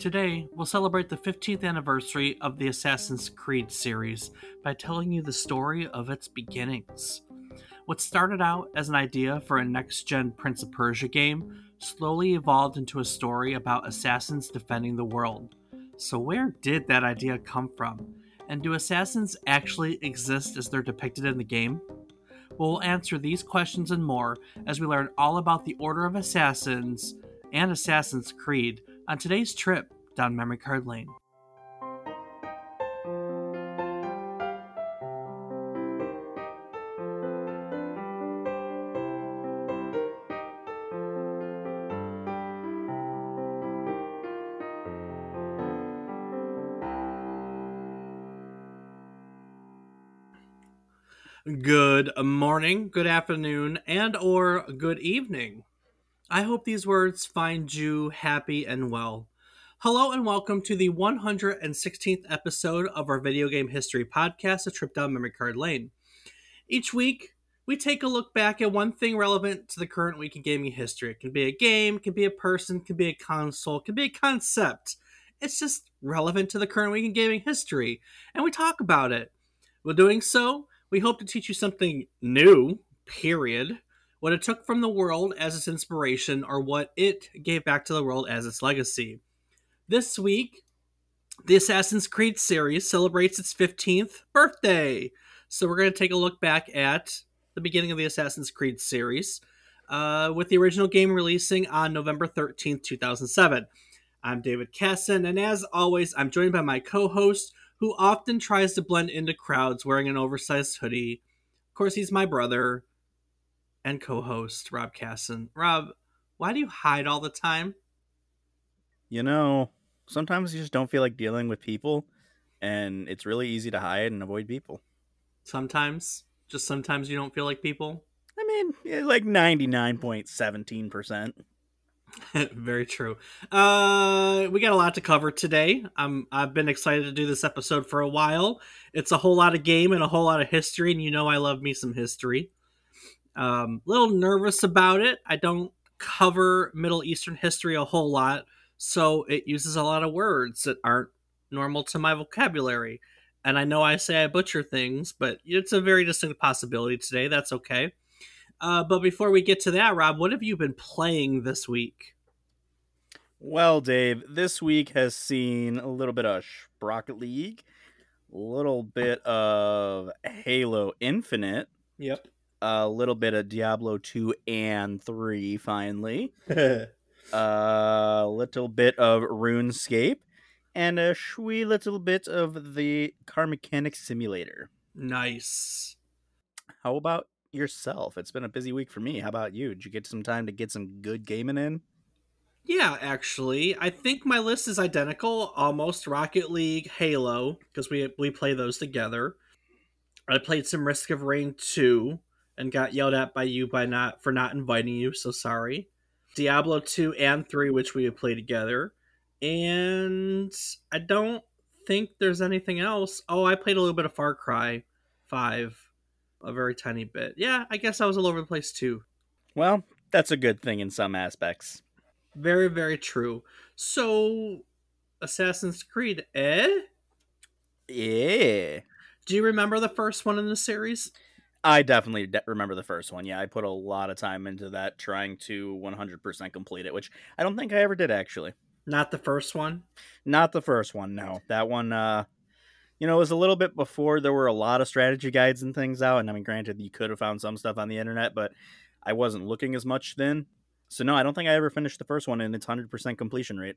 Today, we'll celebrate the 15th anniversary of the Assassin's Creed series by telling you the story of its beginnings. What started out as an idea for a next gen Prince of Persia game slowly evolved into a story about assassins defending the world. So, where did that idea come from? And do assassins actually exist as they're depicted in the game? We'll answer these questions and more as we learn all about the Order of Assassins and Assassin's Creed on today's trip down memory card lane. Good morning, good afternoon, and or good evening. I hope these words find you happy and well. Hello and welcome to the 116th episode of our video game history podcast, A Trip Down Memory Card Lane. Each week, we take a look back at one thing relevant to the current week in gaming history. It can be a game, it can be a person, it can be a console, it can be a concept. It's just relevant to the current week in gaming history, and we talk about it. While doing so, we hope to teach you something new, period what it took from the world as its inspiration or what it gave back to the world as its legacy. This week, the Assassin's Creed series celebrates its 15th birthday. So we're going to take a look back at the beginning of the Assassin's Creed series, uh, with the original game releasing on November 13th, 2007. I'm David Casson, and as always, I'm joined by my co host, who often tries to blend into crowds wearing an oversized hoodie. Of course, he's my brother, and co-host Rob Casson. Rob, why do you hide all the time? You know, sometimes you just don't feel like dealing with people, and it's really easy to hide and avoid people. Sometimes, just sometimes you don't feel like people. I mean, like ninety nine point seventeen percent. Very true. Uh, we got a lot to cover today. I'm I've been excited to do this episode for a while. It's a whole lot of game and a whole lot of history, and you know I love me some history. Um, a little nervous about it. I don't cover Middle Eastern history a whole lot, so it uses a lot of words that aren't normal to my vocabulary. And I know I say I butcher things, but it's a very distinct possibility today. That's okay. Uh, but before we get to that, Rob, what have you been playing this week? Well, Dave, this week has seen a little bit of Rocket League, a little bit of Halo Infinite. Yep a little bit of Diablo 2 and 3 finally. a little bit of RuneScape and a sweet little bit of the Car Mechanics Simulator. Nice. How about yourself? It's been a busy week for me. How about you? Did you get some time to get some good gaming in? Yeah, actually, I think my list is identical, almost Rocket League, Halo, because we we play those together. I played some Risk of Rain 2, and got yelled at by you by not for not inviting you, so sorry. Diablo 2 and 3 which we have played together. And I don't think there's anything else. Oh, I played a little bit of Far Cry 5, a very tiny bit. Yeah, I guess I was all over the place too. Well, that's a good thing in some aspects. Very, very true. So, Assassin's Creed, eh? Yeah. Do you remember the first one in the series? I definitely de- remember the first one. Yeah, I put a lot of time into that trying to 100% complete it, which I don't think I ever did actually. Not the first one? Not the first one, no. That one uh you know, it was a little bit before there were a lot of strategy guides and things out, and I mean granted you could have found some stuff on the internet, but I wasn't looking as much then. So no, I don't think I ever finished the first one in its 100% completion rate.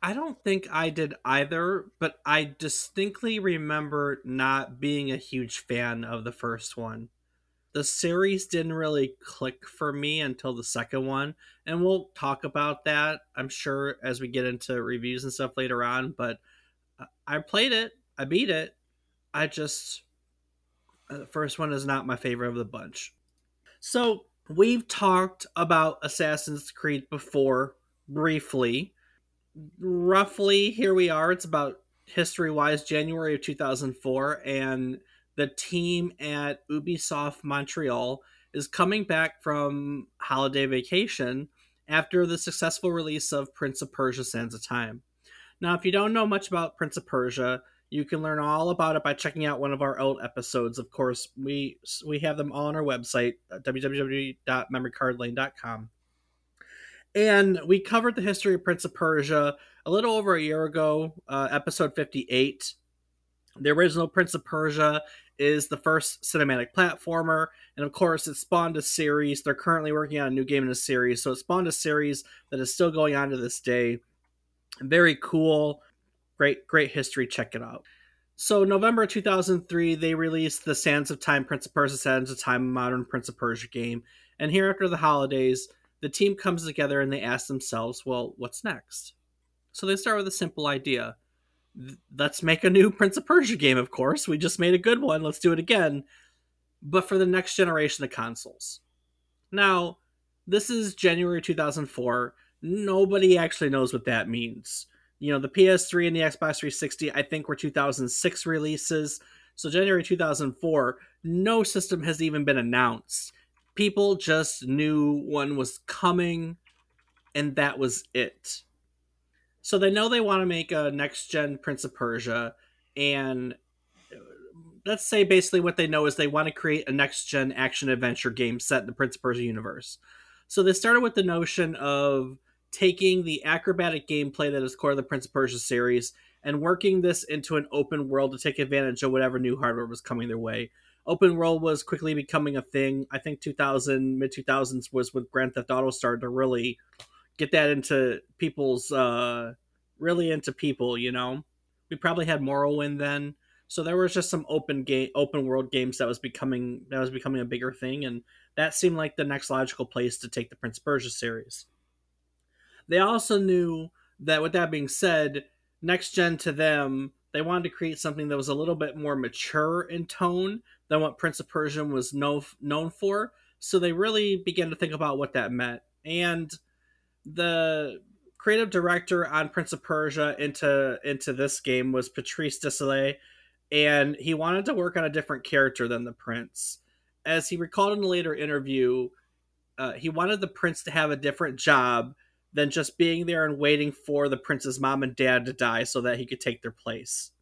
I don't think I did either, but I distinctly remember not being a huge fan of the first one. The series didn't really click for me until the second one, and we'll talk about that, I'm sure, as we get into reviews and stuff later on. But I played it, I beat it. I just. Uh, the first one is not my favorite of the bunch. So, we've talked about Assassin's Creed before, briefly roughly here we are. It's about history wise January of 2004, and the team at Ubisoft Montreal is coming back from holiday vacation after the successful release of Prince of Persia Sands of Time. Now, if you don't know much about Prince of Persia, you can learn all about it by checking out one of our old episodes. Of course, we we have them all on our website, uh, www.memorycardlane.com. And we covered the history of Prince of Persia a little over a year ago, uh, episode 58. The original Prince of Persia is the first cinematic platformer, and of course, it spawned a series. They're currently working on a new game in a series, so it spawned a series that is still going on to this day. Very cool, great, great history. Check it out. So, November 2003, they released the Sands of Time Prince of Persia Sands of Time Modern Prince of Persia game, and here after the holidays, the team comes together and they ask themselves, well, what's next? So they start with a simple idea let's make a new Prince of Persia game, of course. We just made a good one. Let's do it again. But for the next generation of consoles. Now, this is January 2004. Nobody actually knows what that means. You know, the PS3 and the Xbox 360, I think, were 2006 releases. So, January 2004, no system has even been announced. People just knew one was coming, and that was it. So they know they want to make a next gen Prince of Persia, and uh, let's say basically what they know is they want to create a next gen action adventure game set in the Prince of Persia universe. So they started with the notion of taking the acrobatic gameplay that is core of the Prince of Persia series and working this into an open world to take advantage of whatever new hardware was coming their way. Open world was quickly becoming a thing. I think 2000 mid 2000s was when Grand Theft Auto started to really get that into people's uh really into people you know? We probably had morrowind then. So there was just some open game open world games that was becoming that was becoming a bigger thing and that seemed like the next logical place to take the prince of persia series. They also knew that with that being said next gen to them they wanted to create something that was a little bit more mature in tone than what prince of persia was no, known for so they really began to think about what that meant and the creative director on Prince of Persia into into this game was Patrice Désilets, and he wanted to work on a different character than the prince. As he recalled in a later interview, uh, he wanted the prince to have a different job than just being there and waiting for the prince's mom and dad to die so that he could take their place.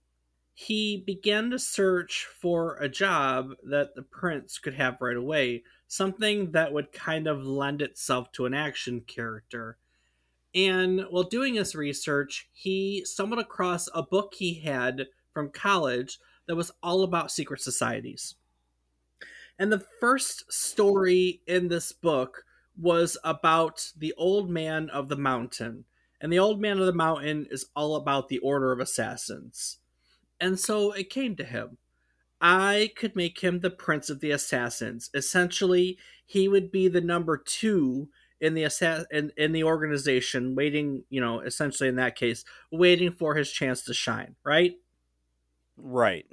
He began to search for a job that the prince could have right away, something that would kind of lend itself to an action character. And while doing his research, he stumbled across a book he had from college that was all about secret societies. And the first story in this book was about the Old Man of the Mountain. And the Old Man of the Mountain is all about the Order of Assassins. And so it came to him. I could make him the Prince of the Assassins. Essentially, he would be the number two in the assa- in, in the organization, waiting, you know, essentially in that case, waiting for his chance to shine, right? Right.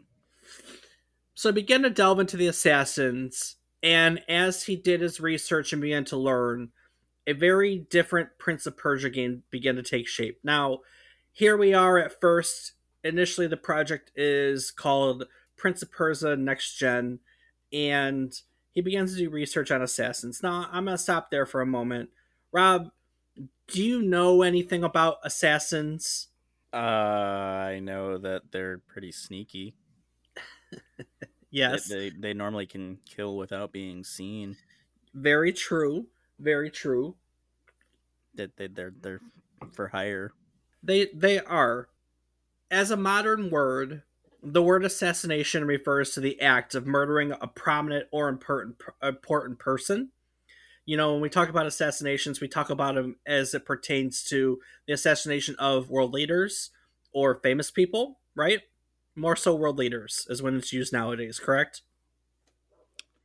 So he began to delve into the assassins, and as he did his research and began to learn, a very different Prince of Persia game began to take shape. Now, here we are at first. Initially, the project is called Prince of Persia Next Gen, and he begins to do research on assassins. Now, I'm going to stop there for a moment. Rob, do you know anything about assassins? Uh, I know that they're pretty sneaky. yes. They, they, they normally can kill without being seen. Very true. Very true. That they, they're they're for hire. They they are. As a modern word, the word assassination refers to the act of murdering a prominent or important important person. You know, when we talk about assassinations, we talk about them as it pertains to the assassination of world leaders or famous people, right? More so, world leaders is when it's used nowadays, correct?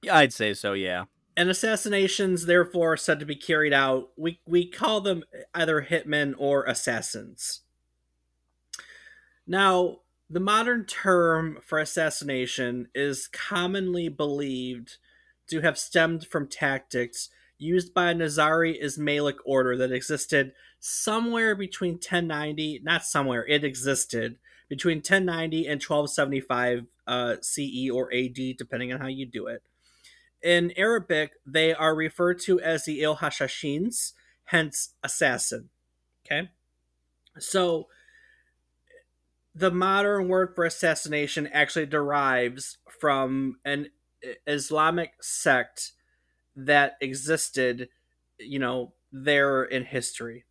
Yeah, I'd say so. Yeah. And assassinations, therefore, are said to be carried out. We we call them either hitmen or assassins. Now, the modern term for assassination is commonly believed to have stemmed from tactics used by a Nizari Ismailic order that existed somewhere between 1090, not somewhere, it existed between 1090 and 1275 uh, CE or AD, depending on how you do it. In Arabic, they are referred to as the Il Hashashins, hence assassin. Okay? So the modern word for assassination actually derives from an Islamic sect that existed, you know, there in history.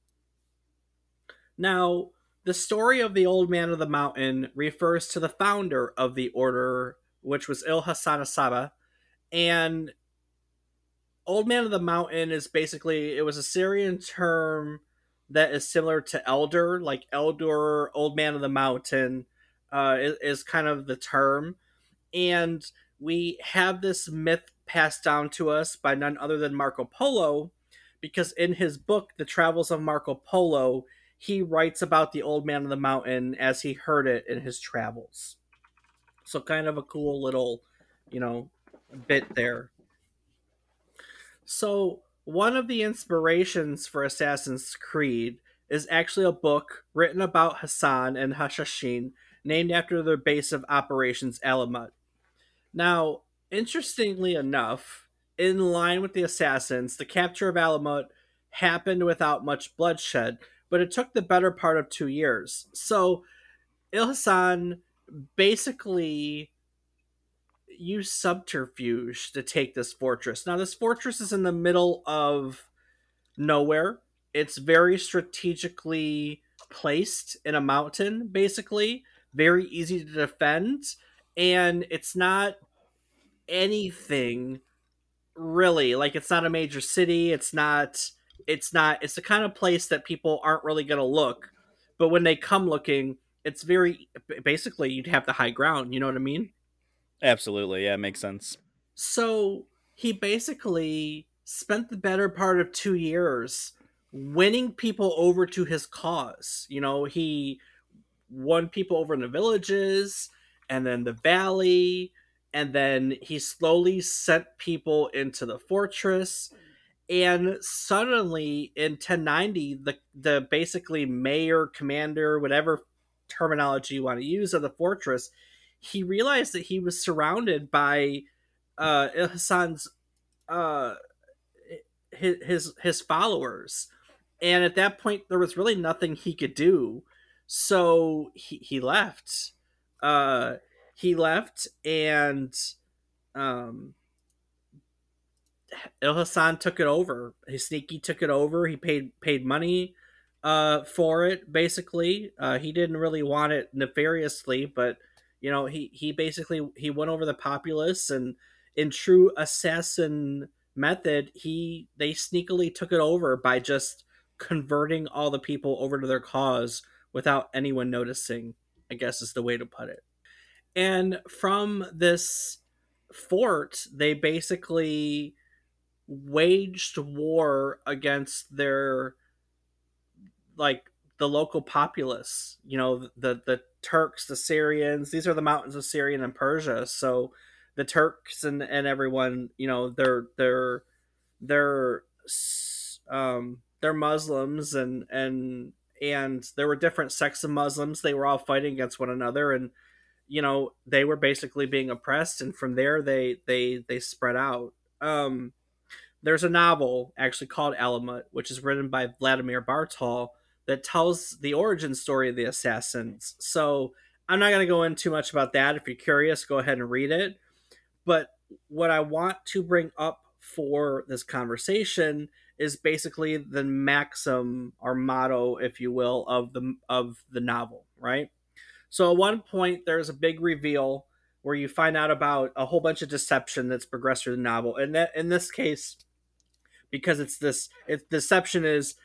Now, the story of the Old Man of the Mountain refers to the founder of the order, which was Il Hassan Saba, and Old Man of the Mountain is basically it was a Syrian term that is similar to elder, like elder, old man of the mountain, uh, is, is kind of the term, and we have this myth passed down to us by none other than Marco Polo, because in his book, The Travels of Marco Polo, he writes about the old man of the mountain as he heard it in his travels. So, kind of a cool little, you know, bit there. So, one of the inspirations for Assassin's Creed is actually a book written about Hassan and Hashashin, named after their base of operations, Alamut. Now, interestingly enough, in line with the assassins, the capture of Alamut happened without much bloodshed, but it took the better part of two years. So, Il Hassan basically used subterfuge to take this fortress. Now, this fortress is in the middle of nowhere. It's very strategically placed in a mountain, basically, very easy to defend, and it's not anything really. Like it's not a major city. It's not it's not it's the kind of place that people aren't really going to look. But when they come looking it's very basically you'd have the high ground. You know what i mean Absolutely, yeah, it makes sense. so he basically spent the better part of two years winning people over to his cause. You know he won people over in the villages and then the valley and then he slowly sent people into the fortress. And suddenly in 1090 the the basically mayor commander whatever terminology you want to use of the fortress he realized that he was surrounded by uh Hassan's uh his his followers and at that point there was really nothing he could do so he he left uh he left and um Il Hassan took it over. His sneaky took it over. He paid paid money uh for it basically. Uh he didn't really want it nefariously, but you know, he he basically he went over the populace and in true assassin method, he they sneakily took it over by just converting all the people over to their cause without anyone noticing, I guess is the way to put it. And from this fort, they basically waged war against their like the local populace you know the the turks the syrians these are the mountains of syria and persia. So the turks and and everyone you know they're they're they're um they're muslims and and and there were different sects of muslims. They were all fighting against one another and you know they were basically being oppressed and from there they they they spread out. Um there's a novel actually called Alamut, which is written by Vladimir Bartol, that tells the origin story of the assassins. So I'm not going to go into too much about that. If you're curious, go ahead and read it. But what I want to bring up for this conversation is basically the maxim or motto, if you will, of the of the novel, right? So at one point, there's a big reveal where you find out about a whole bunch of deception that's progressed through the novel, and that in this case, because it's this, it, deception is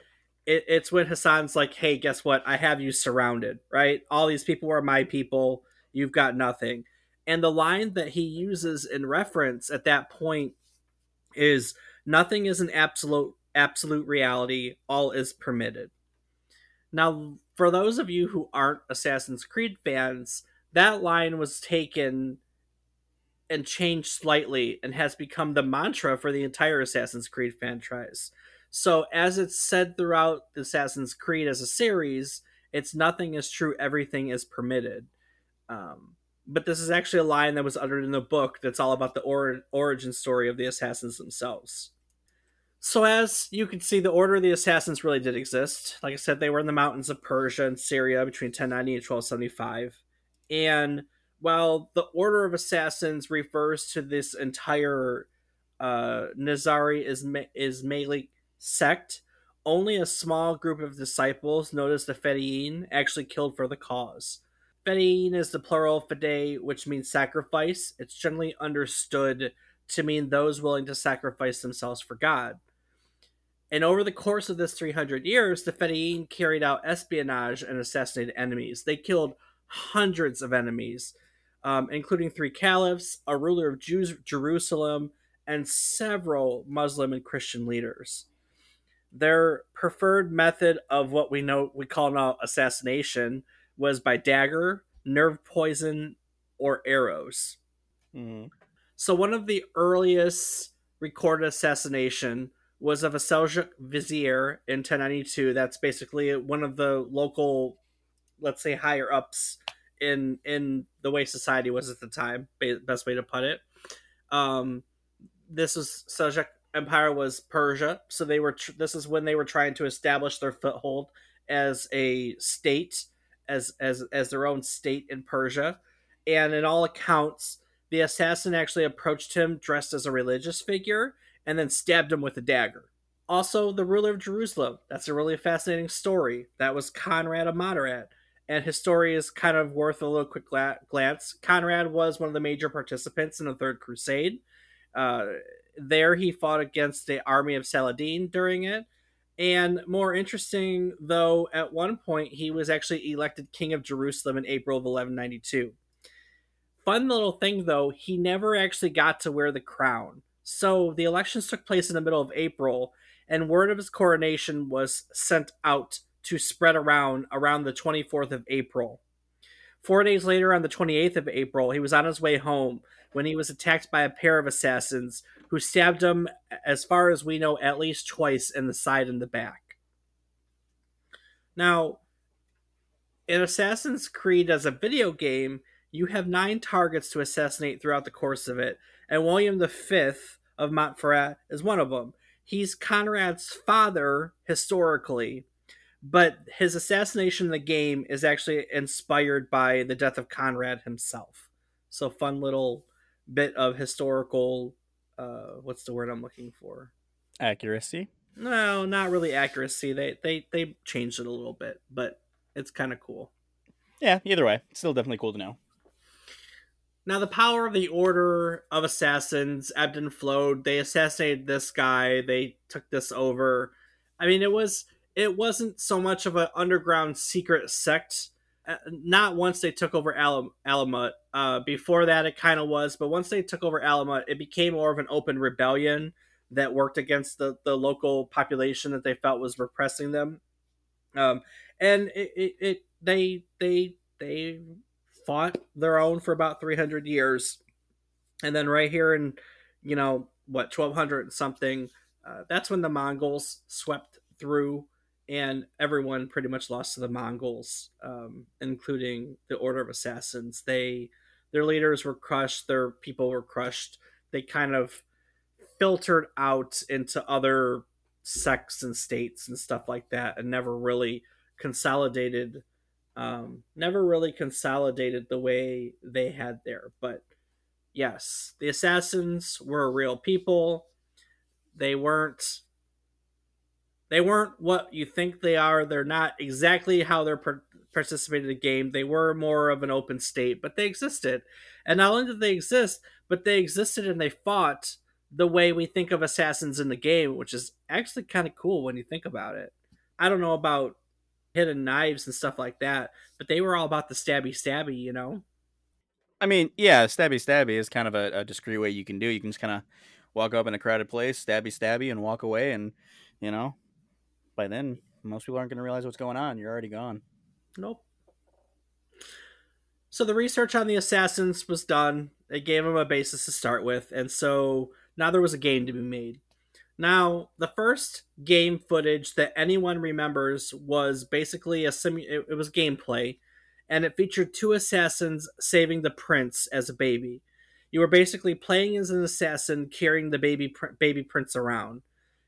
it, it's when Hassan's like, "Hey, guess what? I have you surrounded. Right? All these people are my people. You've got nothing." And the line that he uses in reference at that point is, "Nothing is an absolute absolute reality. All is permitted." Now, for those of you who aren't Assassin's Creed fans, that line was taken and changed slightly and has become the mantra for the entire Assassin's Creed franchise. So, as it's said throughout the Assassin's Creed as a series, it's nothing is true, everything is permitted. Um, but this is actually a line that was uttered in the book that's all about the or- origin story of the assassins themselves. So, as you can see, the Order of the Assassins really did exist. Like I said, they were in the mountains of Persia and Syria between 1090 and 1275. And while the Order of Assassins refers to this entire uh, is Ismaili sect, only a small group of disciples, known as the Fedayeen, actually killed for the cause. Fedayeen is the plural fidei, which means sacrifice. It's generally understood to mean those willing to sacrifice themselves for God. And over the course of this 300 years, the Fedayeen carried out espionage and assassinated enemies. They killed hundreds of enemies, um, including three caliphs, a ruler of Jews, Jerusalem, and several Muslim and Christian leaders. Their preferred method of what we know we call now assassination was by dagger, nerve poison, or arrows. Mm-hmm. So one of the earliest recorded assassination was of a Seljuk vizier in 1092. That's basically one of the local, let's say, higher ups in in the way society was at the time. Best way to put it. Um, this was Seljuk Empire was Persia, so they were. Tr- this is when they were trying to establish their foothold as a state, as as as their own state in Persia, and in all accounts, the assassin actually approached him dressed as a religious figure and then stabbed him with a dagger. Also, the ruler of Jerusalem. That's a really fascinating story. That was Conrad of Montferrat. And his story is kind of worth a little quick gla- glance. Conrad was one of the major participants in the Third Crusade. Uh, there, he fought against the army of Saladin during it. And more interesting, though, at one point he was actually elected king of Jerusalem in April of 1192. Fun little thing, though, he never actually got to wear the crown. So the elections took place in the middle of April, and word of his coronation was sent out to spread around around the 24th of April. Four days later, on the 28th of April, he was on his way home when he was attacked by a pair of assassins who stabbed him, as far as we know, at least twice in the side and the back. Now, in Assassin's Creed as a video game, you have nine targets to assassinate throughout the course of it, and William V of Montferrat is one of them. He's Conrad's father historically, but his assassination in the game is actually inspired by the death of Conrad himself. So, fun little bit of historical uh what's the word I'm looking for? Accuracy? No, not really accuracy. They they they changed it a little bit, but it's kind of cool. Yeah, either way, still definitely cool to know. Now, the power of the Order of Assassins ebbed and flowed. They assassinated this guy. They took this over. I mean, it was it wasn't so much of an underground secret sect uh, not once they took over Alam- Alamut. Uh, before that, it kind of was, but once they took over Alamut, it became more of an open rebellion that worked against the, the local population that they felt was repressing them. Um, and it, it, it they they they fought their own for about 300 years, and then right here in you know what 1200 something, uh, that's when the Mongols swept through and everyone pretty much lost to the Mongols, um, including the Order of Assassins. They their leaders were crushed, their people were crushed. They kind of filtered out into other sects and states and stuff like that, and never really consolidated. Um, never really consolidated the way they had there. But yes, the assassins were real people. They weren't they weren't what you think they are. They're not exactly how they're per- participating in the game. They were more of an open state, but they existed. And not only did they exist, but they existed and they fought the way we think of assassins in the game, which is actually kind of cool when you think about it. I don't know about hidden knives and stuff like that, but they were all about the stabby stabby, you know? I mean, yeah, stabby stabby is kind of a, a discreet way you can do. You can just kind of walk up in a crowded place, stabby stabby, and walk away, and you know, by then most people aren't going to realize what's going on. You're already gone. Nope. So the research on the assassins was done. It gave them a basis to start with, and so now there was a game to be made. Now, the first game footage that anyone remembers was basically a sim. it, it was gameplay, and it featured two assassins saving the prince as a baby. You were basically playing as an assassin carrying the baby pr- baby prince around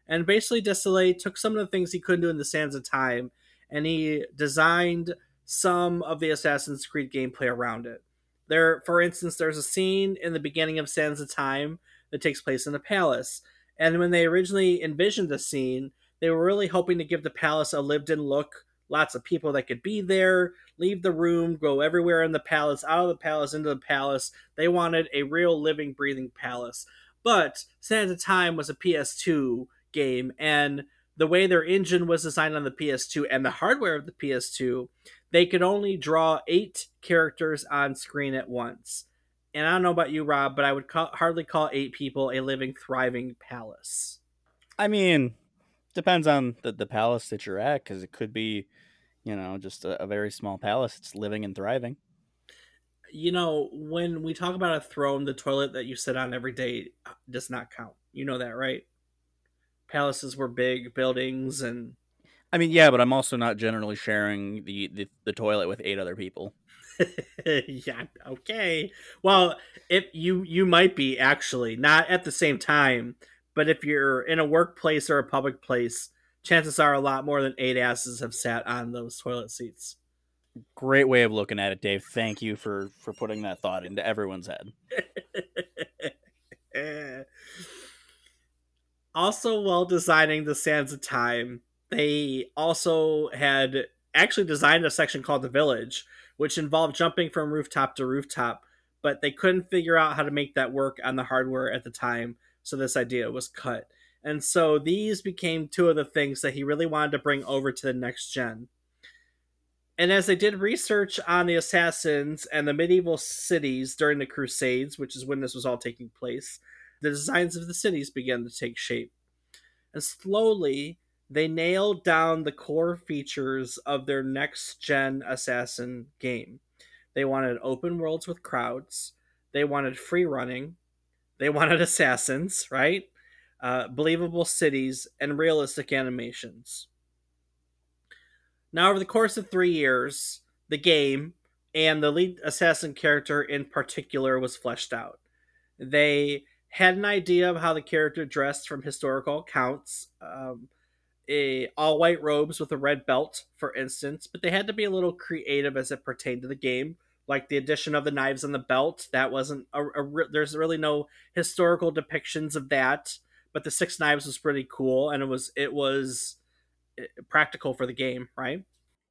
And basically, Desilets took some of the things he couldn't do in the Sands of Time and he designed some of the Assassin's Creed gameplay around it. There, for instance, there's a scene in the beginning of Sands of Time that takes place in a palace. And when they originally envisioned the scene, they were really hoping to give the palace a lived in look. Lots of people that could be there, leave the room, go everywhere in the palace, out of the palace, into the palace. They wanted a real living, breathing palace. But Sands of Time was a PS2 game, and the way their engine was designed on the PS2 and the hardware of the PS2, they could only draw eight characters on screen at once. And I don't know about you, Rob, but I would call, hardly call eight people a living, thriving palace. I mean, depends on the, the palace that you're at, because it could be, you know, just a, a very small palace. It's living and thriving. You know, when we talk about a throne, the toilet that you sit on every day uh, does not count. You know that, right? Palaces were big buildings and I mean, yeah, but I'm also not generally sharing the, the, the toilet with eight other people. yeah, okay. Well, if you you might be actually not at the same time, but if you're in a workplace or a public place, chances are a lot more than eight asses have sat on those toilet seats. Great way of looking at it, Dave. Thank you for for putting that thought into everyone's head. also while designing the sands of time they also had actually designed a section called the village which involved jumping from rooftop to rooftop but they couldn't figure out how to make that work on the hardware at the time so this idea was cut. And so these became two of the things that he really wanted to bring over to the next gen. And as they did research on the assassins and the medieval cities during the crusades which is when this was all taking place the designs of the cities began to take shape. And slowly, they nailed down the core features of their next gen Assassin game. They wanted open worlds with crowds, they wanted free running, they wanted assassins, right? Uh, believable cities, and realistic animations. Now, over the course of three years, the game and the lead assassin character in particular was fleshed out. They had an idea of how the character dressed from historical accounts. Um, a all white robes with a red belt, for instance, but they had to be a little creative as it pertained to the game. Like the addition of the knives on the belt, that wasn't a, a, there's really no historical depictions of that. But the six knives was pretty cool, and it was it was eh, practical for the game, right?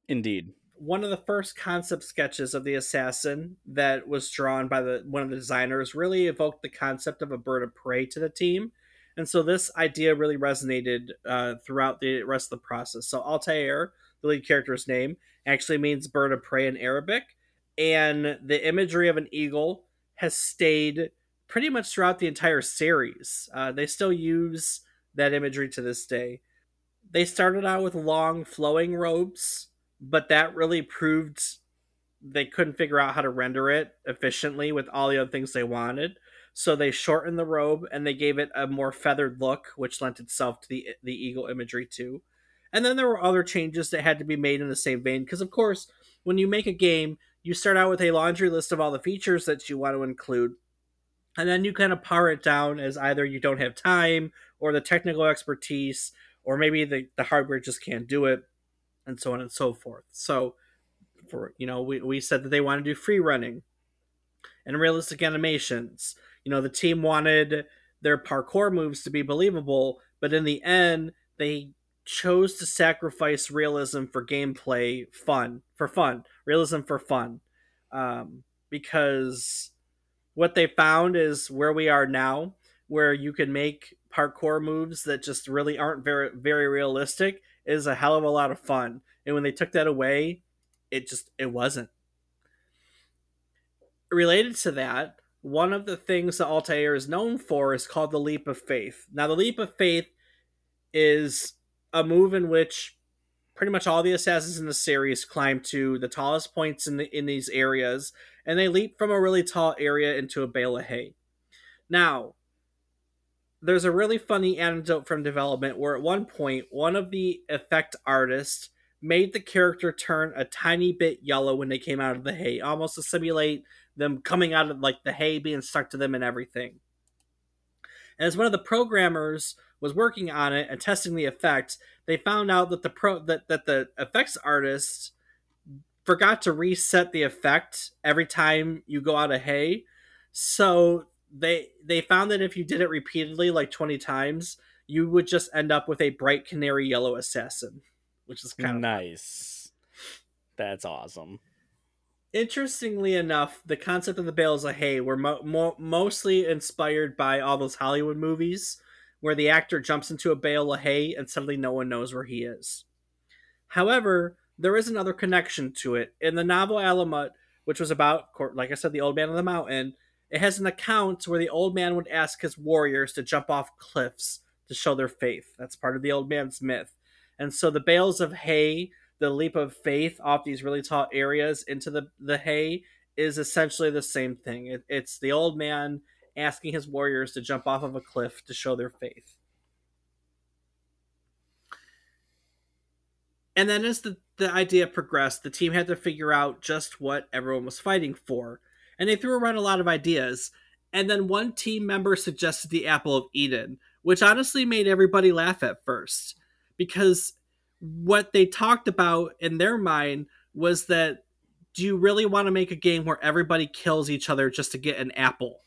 Indeed one of the first concept sketches of the assassin that was drawn by the one of the designers really evoked the concept of a bird of prey to the team. And so this idea really resonated uh, throughout the rest of the process. So altair the lead character's name actually means bird of prey in arabic. And the imagery of an eagle has stayed pretty much throughout the entire series. Uh, they still use that imagery to this day. They started out with long flowing robes but that really proved they couldn't figure out how to render it efficiently with all the other things they wanted. So they shortened the robe and they gave it a more feathered look, which lent itself to the the eagle imagery too. And then there were other changes that had to be made in the same vein because of course, when you make a game, you start out with a laundry list of all the features that you want to include. And then you kind of par it down as either you don't have time or the technical expertise or maybe the, the hardware just can't do it and so on and so forth. So, for you know, we, we said that they want to do free running and realistic animations. You know, the team wanted their parkour moves to be believable, but in the end, they chose to sacrifice realism for gameplay fun, for fun, realism for fun. Um, because what they found is where we are now, where you can make parkour moves that just really aren't very very realistic is a hell of a lot of fun. And when they took that away, it just it wasn't. Related to that, one of the things that Altair is known for is called the leap of faith. Now the leap of faith is a move in which pretty much all the assassins in the series climb to the tallest points in the, in these areas and they leap from a really tall area into a bale of hay. Now, there's a really funny anecdote from development where at one point one of the effect artists made the character turn a tiny bit yellow when they came out of the hay, almost to simulate them coming out of like the hay being stuck to them and everything. As one of the programmers was working on it and testing the effect, they found out that the pro that, that the effects artist forgot to reset the effect every time you go out of hay. So they they found that if you did it repeatedly, like twenty times, you would just end up with a bright canary yellow assassin, which is kind of nice. That's awesome. Interestingly enough, the concept of the bales of hay were mo- mo- mostly inspired by all those Hollywood movies where the actor jumps into a bale of hay and suddenly no one knows where he is. However, there is another connection to it. In the novel Alamut, which was about, like I said, the old man on the mountain, it has an account where the old man would ask his warriors to jump off cliffs to show their faith. That's part of the old man's myth. And so the bales of hay, the leap of faith off these really tall areas into the, the hay, is essentially the same thing. It, it's the old man asking his warriors to jump off of a cliff to show their faith. And then as the, the idea progressed, the team had to figure out just what everyone was fighting for. And they threw around a lot of ideas. And then one team member suggested the Apple of Eden, which honestly made everybody laugh at first. Because what they talked about in their mind was that do you really want to make a game where everybody kills each other just to get an apple?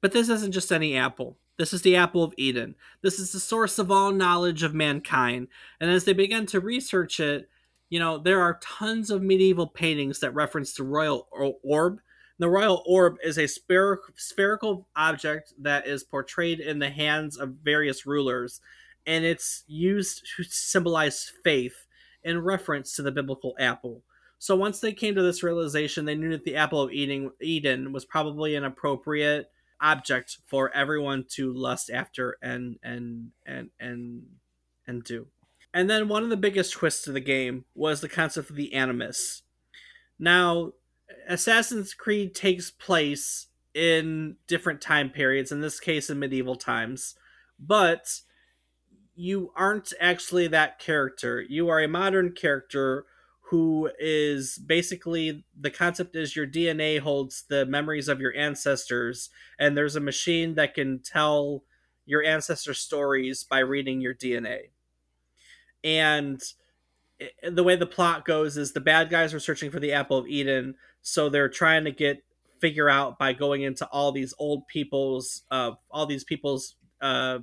But this isn't just any apple. This is the apple of Eden. This is the source of all knowledge of mankind. And as they began to research it, you know, there are tons of medieval paintings that reference the royal orb. The royal orb is a spherical object that is portrayed in the hands of various rulers, and it's used to symbolize faith in reference to the biblical apple. So once they came to this realization, they knew that the apple of Eden, Eden was probably an appropriate object for everyone to lust after and and and and and do. And then one of the biggest twists of the game was the concept of the animus. Now, Assassin's Creed takes place in different time periods, in this case in medieval times, but you aren't actually that character. You are a modern character who is basically the concept is your DNA holds the memories of your ancestors, and there's a machine that can tell your ancestor stories by reading your DNA. And eh, the way the plot goes is the bad guys are searching for the apple of Eden, so they're trying to get figure out by going into all these old people's uh all these people's uh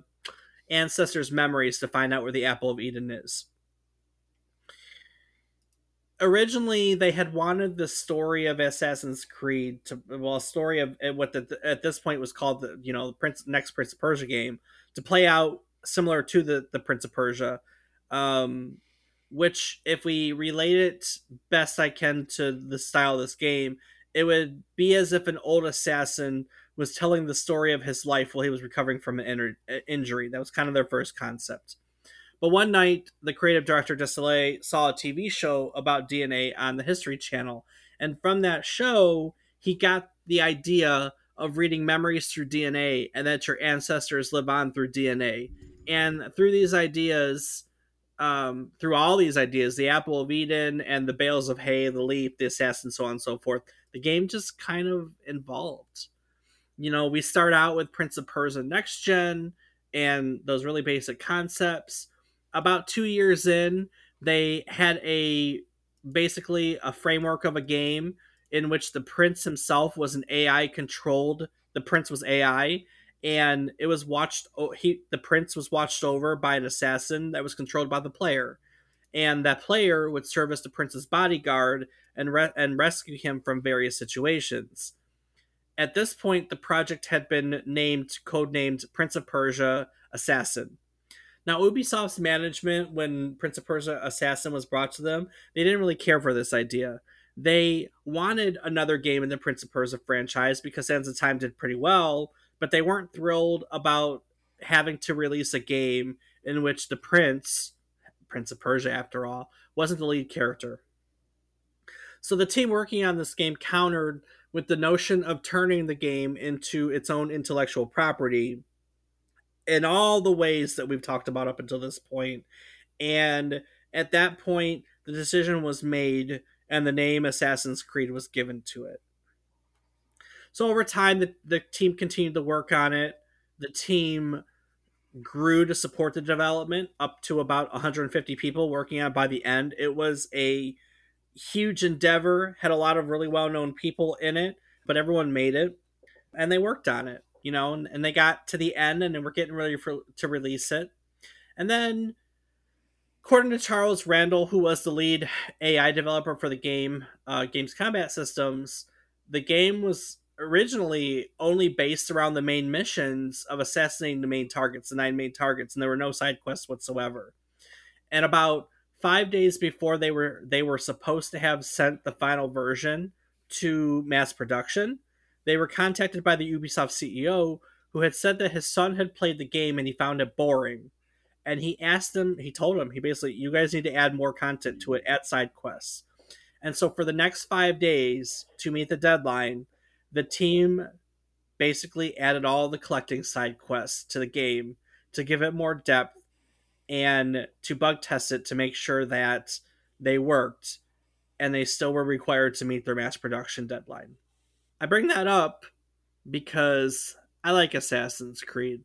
ancestors memories to find out where the apple of Eden is. Originally they had wanted the story of Assassin's Creed to well, a story of eh, what the, at this point was called the you know the Prince next Prince of Persia game to play out similar to the the Prince of Persia, um, which if we relate it best I can to the style of this game, it would be as if an old assassin was telling the story of his life while he was recovering from an in- uh, injury. That was kind of their first concept. But one night, the creative director Desilets saw a TV show about DNA on the History Channel, and from that show, he got the idea of reading memories through DNA and that your ancestors live on through DNA. And through these ideas, um, through all these ideas, the Apple of Eden and the bales of hay, the leap, the assassin, so on and so forth, the game just kind of evolved. You know, we start out with Prince of Persia Next Gen and those really basic concepts about two years in, they had a basically a framework of a game in which the prince himself was an AI controlled. The prince was AI, and it was watched. He the prince was watched over by an assassin that was controlled by the player, and that player would serve as the prince's bodyguard and re- and rescue him from various situations. At this point, the project had been named, codenamed Prince of Persia Assassin. Now, Ubisoft's management, when Prince of Persia Assassin was brought to them, they didn't really care for this idea. They wanted another game in the Prince of Persia franchise because Sands of Time did pretty well, but they weren't thrilled about having to release a game in which the prince, Prince of Persia after all, wasn't the lead character. So the team working on this game countered with the notion of turning the game into its own intellectual property in all the ways that we've talked about up until this point. And at that point, the decision was made and the name Assassin's Creed was given to it. So over time, the, the team continued to work on it. the team grew to support the development up to about 150 people working on it by the end. It was a huge endeavor, had a lot of really well known people in it, but everyone made it and they worked on it, you know, and, and they got to the end and we're getting ready for, to release it. And then, according to Charles Randall, who was the lead AI developer for the game, uh, Games Combat Systems, the game was originally only based around the main missions of assassinating the main targets, the nine main targets, and there were no side quests whatsoever. And about five days before they were they were supposed to have sent the final version to mass production, they were contacted by the Ubisoft CEO who had said that his son had played the game and he found it boring. And he asked them, he told him, he basically, you guys need to add more content to it, add side quests. And so for the next five days to meet the deadline, the team basically added all the collecting side quests to the game to give it more depth and to bug test it to make sure that they worked and they still were required to meet their mass production deadline. I bring that up because I like Assassin's Creed,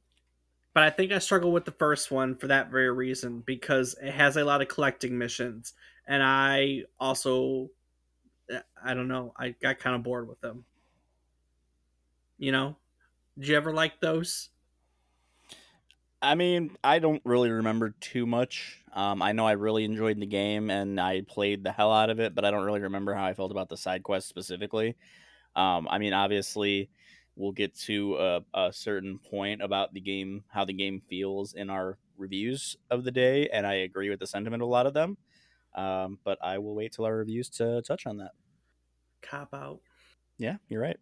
but I think I struggle with the first one for that very reason because it has a lot of collecting missions, and I also, I don't know, I got kind of bored with them. You know, did you ever like those? I mean, I don't really remember too much. Um, I know I really enjoyed the game and I played the hell out of it, but I don't really remember how I felt about the side quest specifically. Um, I mean, obviously, we'll get to a, a, certain point about the game, how the game feels in our reviews of the day, and I agree with the sentiment of a lot of them. Um, but I will wait till our reviews to touch on that. Cop out. Yeah, you're right.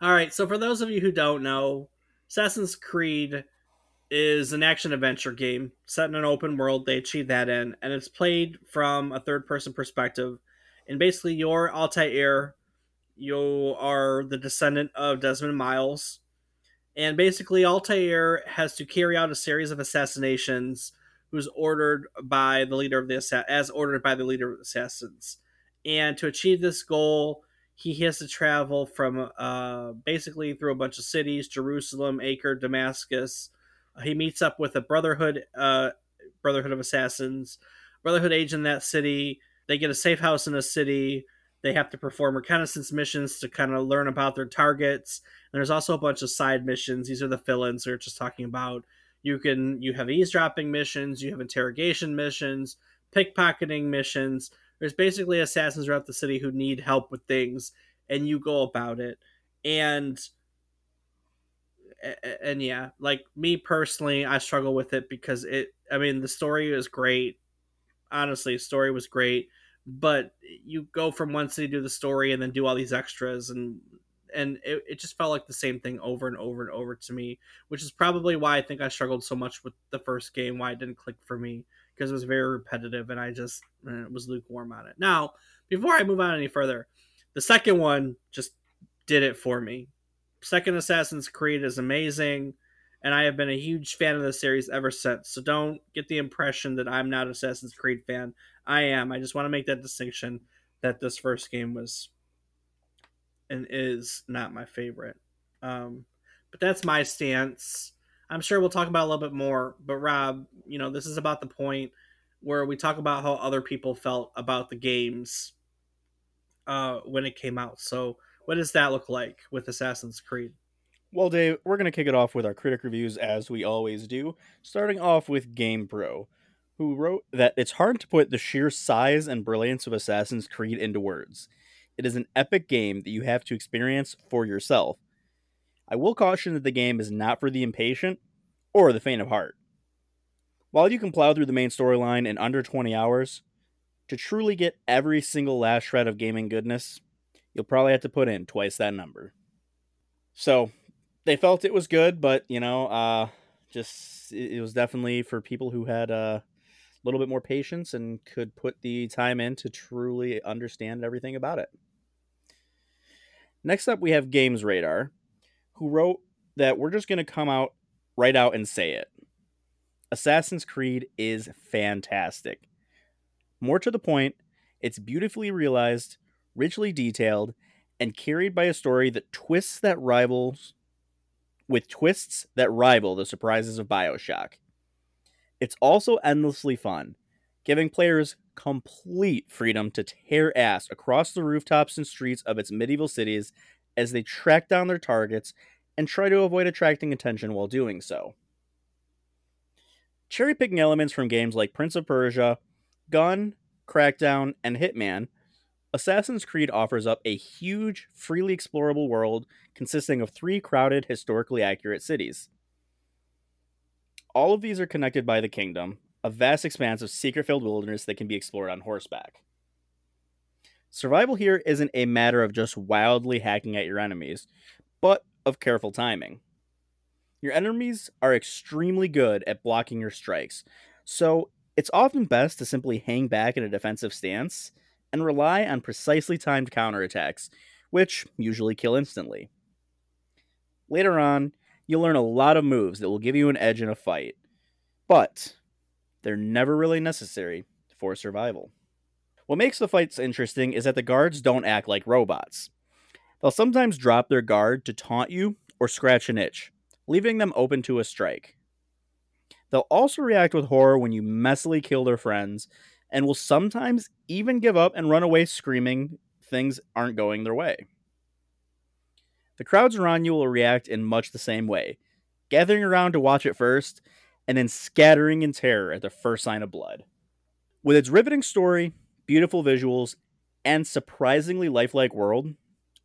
All right. So, for those of you who don't know, Assassin's Creed is an action adventure game set in an open world. They achieve that in, and it's played from a third person perspective. And basically, you're Altair you are the descendant of Desmond Miles, and basically Altair has to carry out a series of assassinations, who's ordered by the leader of the as ordered by the leader of the assassins, and to achieve this goal, he has to travel from uh, basically through a bunch of cities: Jerusalem, Acre, Damascus. He meets up with a Brotherhood, uh, Brotherhood of Assassins, Brotherhood agent in that city. They get a safe house in a city they have to perform reconnaissance missions to kind of learn about their targets. And there's also a bunch of side missions. These are the fill-ins we're just talking about. You can you have eavesdropping missions, you have interrogation missions, pickpocketing missions. There's basically assassins throughout the city who need help with things, and you go about it. And and yeah, like me personally, I struggle with it because it. I mean, the story is great. Honestly, the story was great but you go from one city to do the story and then do all these extras and and it, it just felt like the same thing over and over and over to me which is probably why i think i struggled so much with the first game why it didn't click for me because it was very repetitive and i just was lukewarm on it now before i move on any further the second one just did it for me second assassin's creed is amazing and I have been a huge fan of the series ever since. So don't get the impression that I'm not Assassin's Creed fan. I am. I just want to make that distinction that this first game was and is not my favorite. Um, but that's my stance. I'm sure we'll talk about a little bit more. But Rob, you know, this is about the point where we talk about how other people felt about the games uh, when it came out. So, what does that look like with Assassin's Creed? Well, Dave, we're going to kick it off with our critic reviews as we always do, starting off with GamePro, who wrote that it's hard to put the sheer size and brilliance of Assassin's Creed into words. It is an epic game that you have to experience for yourself. I will caution that the game is not for the impatient or the faint of heart. While you can plow through the main storyline in under 20 hours, to truly get every single last shred of gaming goodness, you'll probably have to put in twice that number. So, they felt it was good, but you know, uh, just it, was definitely for people who had a little bit more patience and could put the time in to truly understand everything about it. Next up, we have Games Radar, who wrote that we're just going to come out right out and say it. Assassin's Creed is fantastic. More to the point, it's beautifully realized, richly detailed, and carried by a story that twists that rivals with twists that rival the surprises of Bioshock. It's also endlessly fun, giving players complete freedom to tear ass across the rooftops and streets of its medieval cities as they track down their targets and try to avoid attracting attention while doing so. Cherry picking elements from games like Prince of Persia, Gun, Crackdown, and Hitman, Assassin's Creed offers up a huge, freely explorable world consisting of three crowded, historically accurate cities. All of these are connected by the kingdom, a vast expanse of secret filled wilderness that can be explored on horseback. Survival here isn't a matter of just wildly hacking at your enemies, but of careful timing. Your enemies are extremely good at blocking your strikes, so it's often best to simply hang back in a defensive stance and rely on precisely timed counterattacks, which usually kill instantly. Later on, you'll learn a lot of moves that will give you an edge in a fight, but they're never really necessary for survival. What makes the fights interesting is that the guards don't act like robots. They'll sometimes drop their guard to taunt you or scratch an itch, leaving them open to a strike. They'll also react with horror when you messily kill their friends, and will sometimes even give up and run away screaming things aren't going their way. The crowds around you will react in much the same way, gathering around to watch it first, and then scattering in terror at the first sign of blood. With its riveting story, beautiful visuals, and surprisingly lifelike world,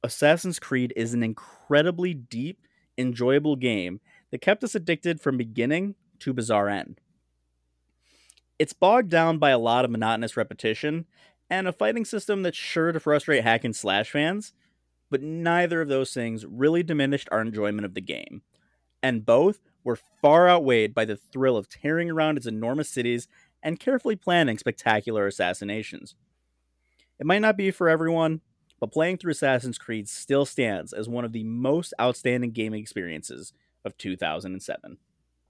Assassin's Creed is an incredibly deep, enjoyable game that kept us addicted from beginning to bizarre end. It's bogged down by a lot of monotonous repetition and a fighting system that's sure to frustrate hack and slash fans, but neither of those things really diminished our enjoyment of the game. And both were far outweighed by the thrill of tearing around its enormous cities and carefully planning spectacular assassinations. It might not be for everyone, but playing through Assassin's Creed still stands as one of the most outstanding gaming experiences of 2007.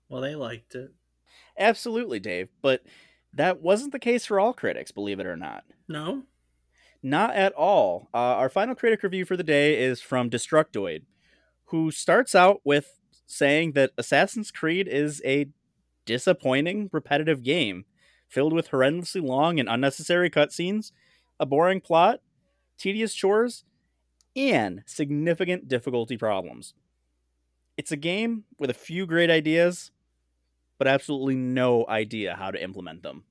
Well, they liked it. Absolutely, Dave, but that wasn't the case for all critics, believe it or not. No? Not at all. Uh, our final critic review for the day is from Destructoid, who starts out with saying that Assassin's Creed is a disappointing, repetitive game filled with horrendously long and unnecessary cutscenes, a boring plot, tedious chores, and significant difficulty problems. It's a game with a few great ideas, but absolutely no idea how to implement them.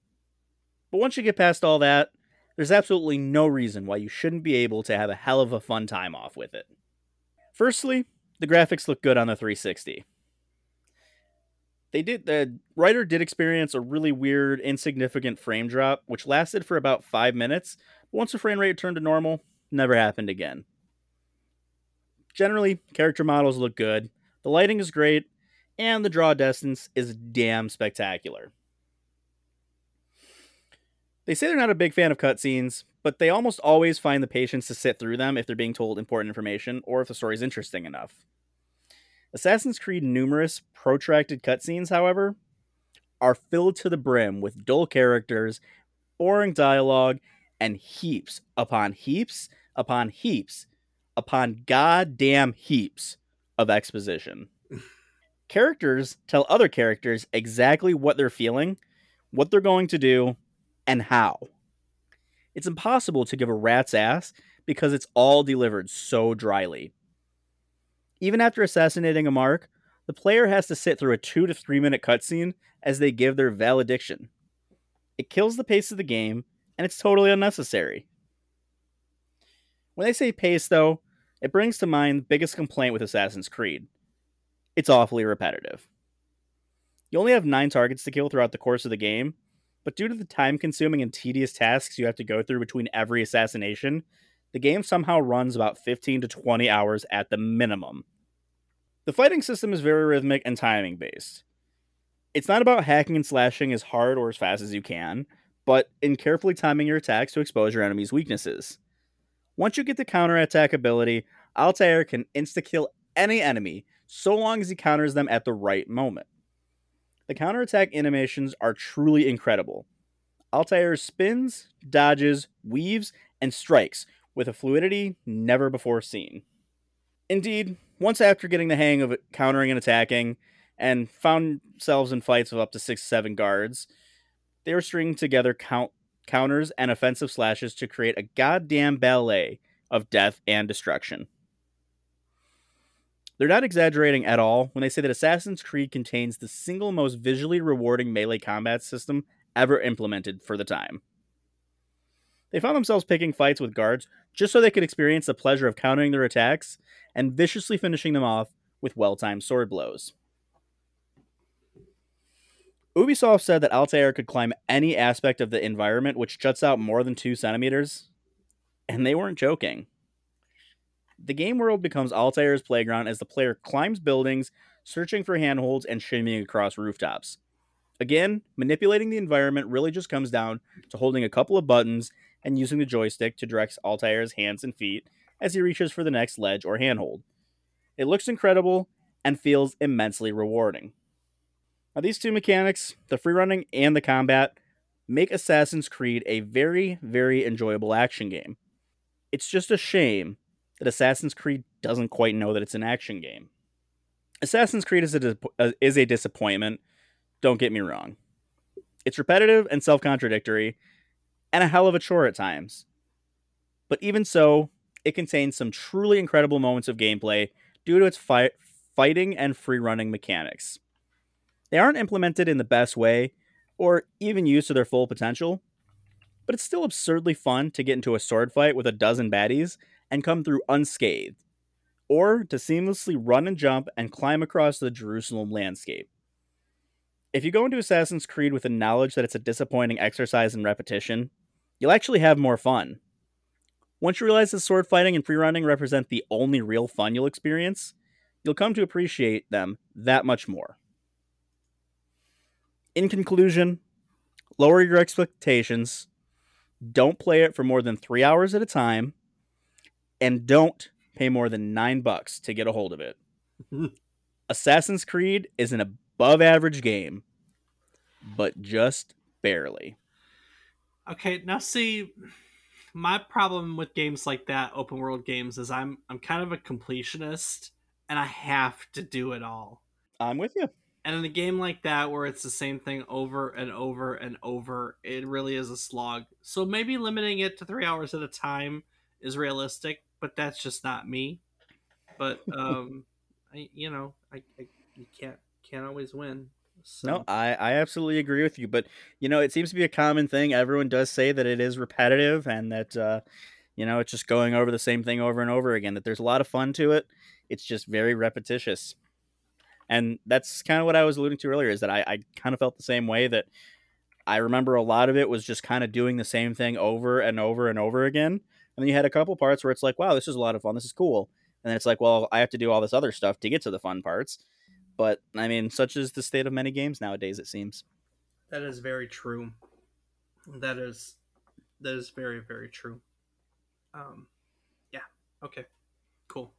But once you get past all that, there's absolutely no reason why you shouldn't be able to have a hell of a fun time off with it. Firstly, the graphics look good on the 360 they did the writer did experience a really weird insignificant frame drop which lasted for about five minutes. But once the frame rate returned to normal never happened again. Generally character models look good. The lighting is great. And the draw distance is damn spectacular. They say they're not a big fan of cutscenes but they almost always find the patience to sit through them if they're being told important information or if the story is interesting enough Assassin's Creed numerous protracted cutscenes, however, are filled to the brim with dull characters, boring dialogue, and heaps upon heaps upon heaps upon goddamn heaps of exposition. characters tell other characters exactly what they're feeling, what they're going to do, and how. It's impossible to give a rat's ass because it's all delivered so dryly. Even after assassinating a mark, the player has to sit through a two to three minute cutscene as they give their valediction. It kills the pace of the game, and it's totally unnecessary. When they say pace, though, it brings to mind the biggest complaint with Assassin's Creed it's awfully repetitive. You only have nine targets to kill throughout the course of the game, but due to the time consuming and tedious tasks you have to go through between every assassination, the game somehow runs about 15 to 20 hours at the minimum. The fighting system is very rhythmic and timing based. It's not about hacking and slashing as hard or as fast as you can, but in carefully timing your attacks to expose your enemy's weaknesses. Once you get the counterattack ability, Altair can insta kill any enemy so long as he counters them at the right moment. The counterattack animations are truly incredible. Altair spins, dodges, weaves, and strikes with a fluidity never before seen. Indeed, once after getting the hang of countering and attacking, and found themselves in fights of up to six, seven guards, they were stringing together count counters and offensive slashes to create a goddamn ballet of death and destruction. They're not exaggerating at all when they say that Assassin's Creed contains the single most visually rewarding melee combat system ever implemented for the time. They found themselves picking fights with guards just so they could experience the pleasure of countering their attacks and viciously finishing them off with well timed sword blows. Ubisoft said that Altair could climb any aspect of the environment which juts out more than two centimeters, and they weren't joking. The game world becomes Altair's playground as the player climbs buildings, searching for handholds and shimmying across rooftops. Again, manipulating the environment really just comes down to holding a couple of buttons and using the joystick to direct Altair's hands and feet as he reaches for the next ledge or handhold. It looks incredible and feels immensely rewarding. Now, these two mechanics, the free running and the combat, make Assassin's Creed a very, very enjoyable action game. It's just a shame that Assassin's Creed doesn't quite know that it's an action game. Assassin's Creed is a, uh, is a disappointment, don't get me wrong. It's repetitive and self contradictory, and a hell of a chore at times. But even so, it contains some truly incredible moments of gameplay due to its fi- fighting and free running mechanics. They aren't implemented in the best way or even used to their full potential, but it's still absurdly fun to get into a sword fight with a dozen baddies and come through unscathed, or to seamlessly run and jump and climb across the Jerusalem landscape. If you go into Assassin's Creed with the knowledge that it's a disappointing exercise in repetition, you'll actually have more fun. Once you realize that sword fighting and free running represent the only real fun you'll experience, you'll come to appreciate them that much more. In conclusion, lower your expectations, don't play it for more than three hours at a time, and don't pay more than nine bucks to get a hold of it. Assassin's Creed is an above average game, but just barely. Okay, now see, my problem with games like that, open world games, is I'm I'm kind of a completionist, and I have to do it all. I'm with you. And in a game like that, where it's the same thing over and over and over, it really is a slog. So maybe limiting it to three hours at a time is realistic, but that's just not me. But um, I, you know, I, I you can't can't always win. So. No, I, I absolutely agree with you. But you know, it seems to be a common thing. Everyone does say that it is repetitive and that uh, you know it's just going over the same thing over and over again. That there's a lot of fun to it. It's just very repetitious, and that's kind of what I was alluding to earlier. Is that I, I kind of felt the same way. That I remember a lot of it was just kind of doing the same thing over and over and over again. And then you had a couple parts where it's like, wow, this is a lot of fun. This is cool. And then it's like, well, I have to do all this other stuff to get to the fun parts. But I mean, such is the state of many games nowadays, it seems. That is very true. That is that is very, very true. Um yeah. Okay. Cool.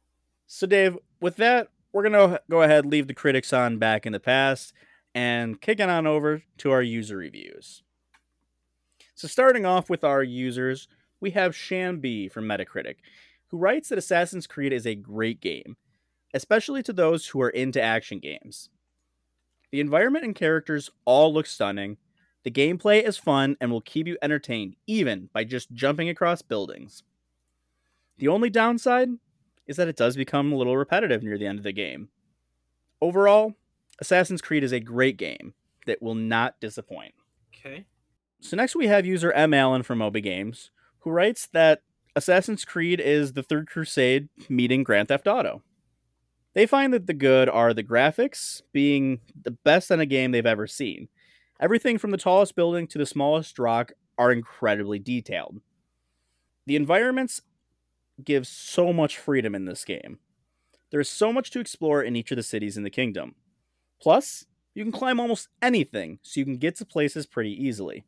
So Dave, with that, we're gonna go ahead leave the critics on back in the past and kicking on over to our user reviews. So starting off with our users, we have Shambi from Metacritic, who writes that Assassin's Creed is a great game, especially to those who are into action games. The environment and characters all look stunning. The gameplay is fun and will keep you entertained, even by just jumping across buildings. The only downside is that it does become a little repetitive near the end of the game. Overall, Assassin's Creed is a great game that will not disappoint. Okay. So next we have user M Allen from Moby Games, who writes that Assassin's Creed is the Third Crusade meeting Grand Theft Auto. They find that the good are the graphics being the best in a game they've ever seen. Everything from the tallest building to the smallest rock are incredibly detailed. The environments give so much freedom in this game. There is so much to explore in each of the cities in the kingdom. Plus, you can climb almost anything, so you can get to places pretty easily.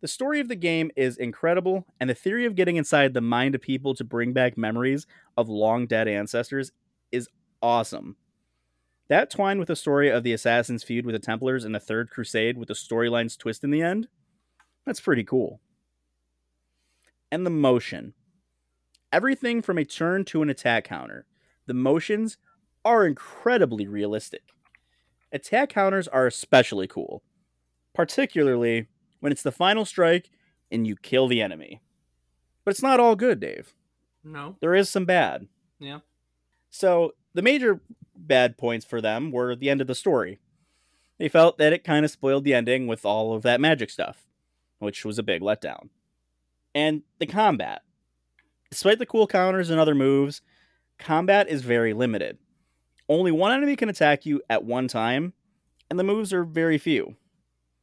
The story of the game is incredible, and the theory of getting inside the mind of people to bring back memories of long dead ancestors is awesome. That twined with the story of the Assassin's feud with the Templars in the Third Crusade with the storyline's twist in the end, that's pretty cool. And the motion. Everything from a turn to an attack counter. the motions are incredibly realistic. Attack counters are especially cool, particularly when it's the final strike and you kill the enemy. But it's not all good, Dave. No. There is some bad. Yeah. So the major bad points for them were the end of the story. They felt that it kind of spoiled the ending with all of that magic stuff, which was a big letdown. And the combat. Despite the cool counters and other moves, combat is very limited. Only one enemy can attack you at one time, and the moves are very few.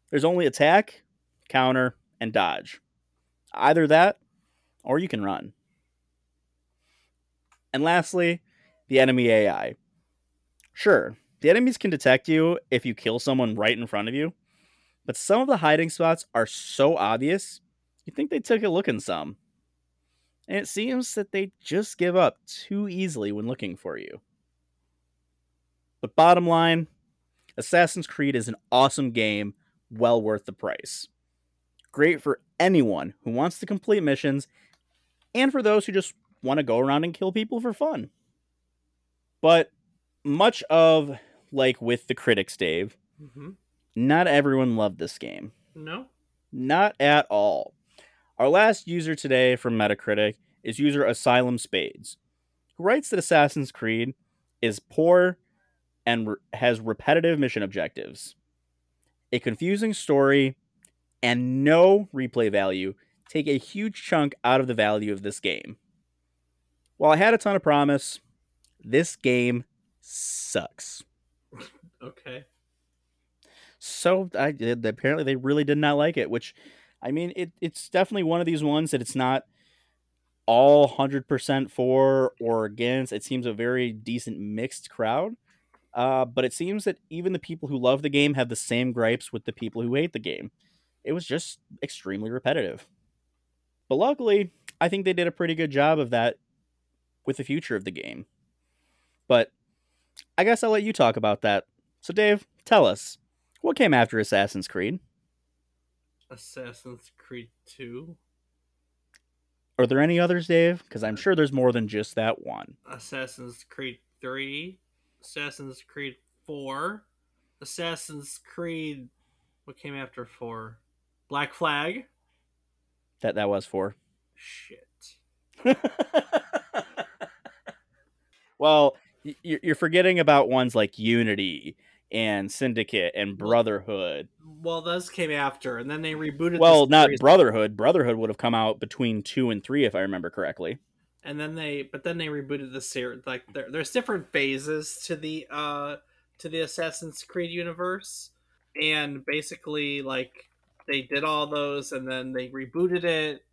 There's only attack, counter, and dodge. Either that, or you can run. And lastly, the enemy AI. Sure, the enemies can detect you if you kill someone right in front of you, but some of the hiding spots are so obvious, you think they took a look in some. And it seems that they just give up too easily when looking for you. But bottom line, Assassin's Creed is an awesome game, well worth the price. Great for anyone who wants to complete missions and for those who just want to go around and kill people for fun. But much of like with the critics, Dave, Mm-hmm. not everyone loved this game. No. Not at all. Our last user today from Metacritic is user Asylum Spades, who writes that Assassin's Creed is poor and re- has repetitive mission objectives. A confusing story and no replay value take a huge chunk out of the value of this game. While I had a ton of promise, this game sucks. Okay. So I did. Apparently, they really did not like it. Which, I mean, it it's definitely one of these ones that it's not all hundred percent for or against. It seems a very decent mixed crowd. Uh, but it seems that even the people who love the game have the same gripes with the people who hate the game. It was just extremely repetitive. But luckily, I think they did a pretty good job of that with the future of the game. But I guess I'll let you talk about that. So, Dave, tell us what came after Assassin's Creed? Assassin's Creed 2, Are there any others, Dave? Because I'm sure there's more than just that one. Assassin's Creed 3, Assassin's Creed 4, Assassin's Creed. What came after 4? Black Flag? That that was for. Shit. well, you're you're forgetting about ones like Unity and Syndicate and Brotherhood. Well, those came after, and then they rebooted. the Well, not Brotherhood. Brotherhood would have come out between two and three, if I remember correctly. and then they, but then they rebooted the series. Like there, there's different phases to the uh to the Assassin's Creed universe, and basically like they did all those, and then they rebooted it,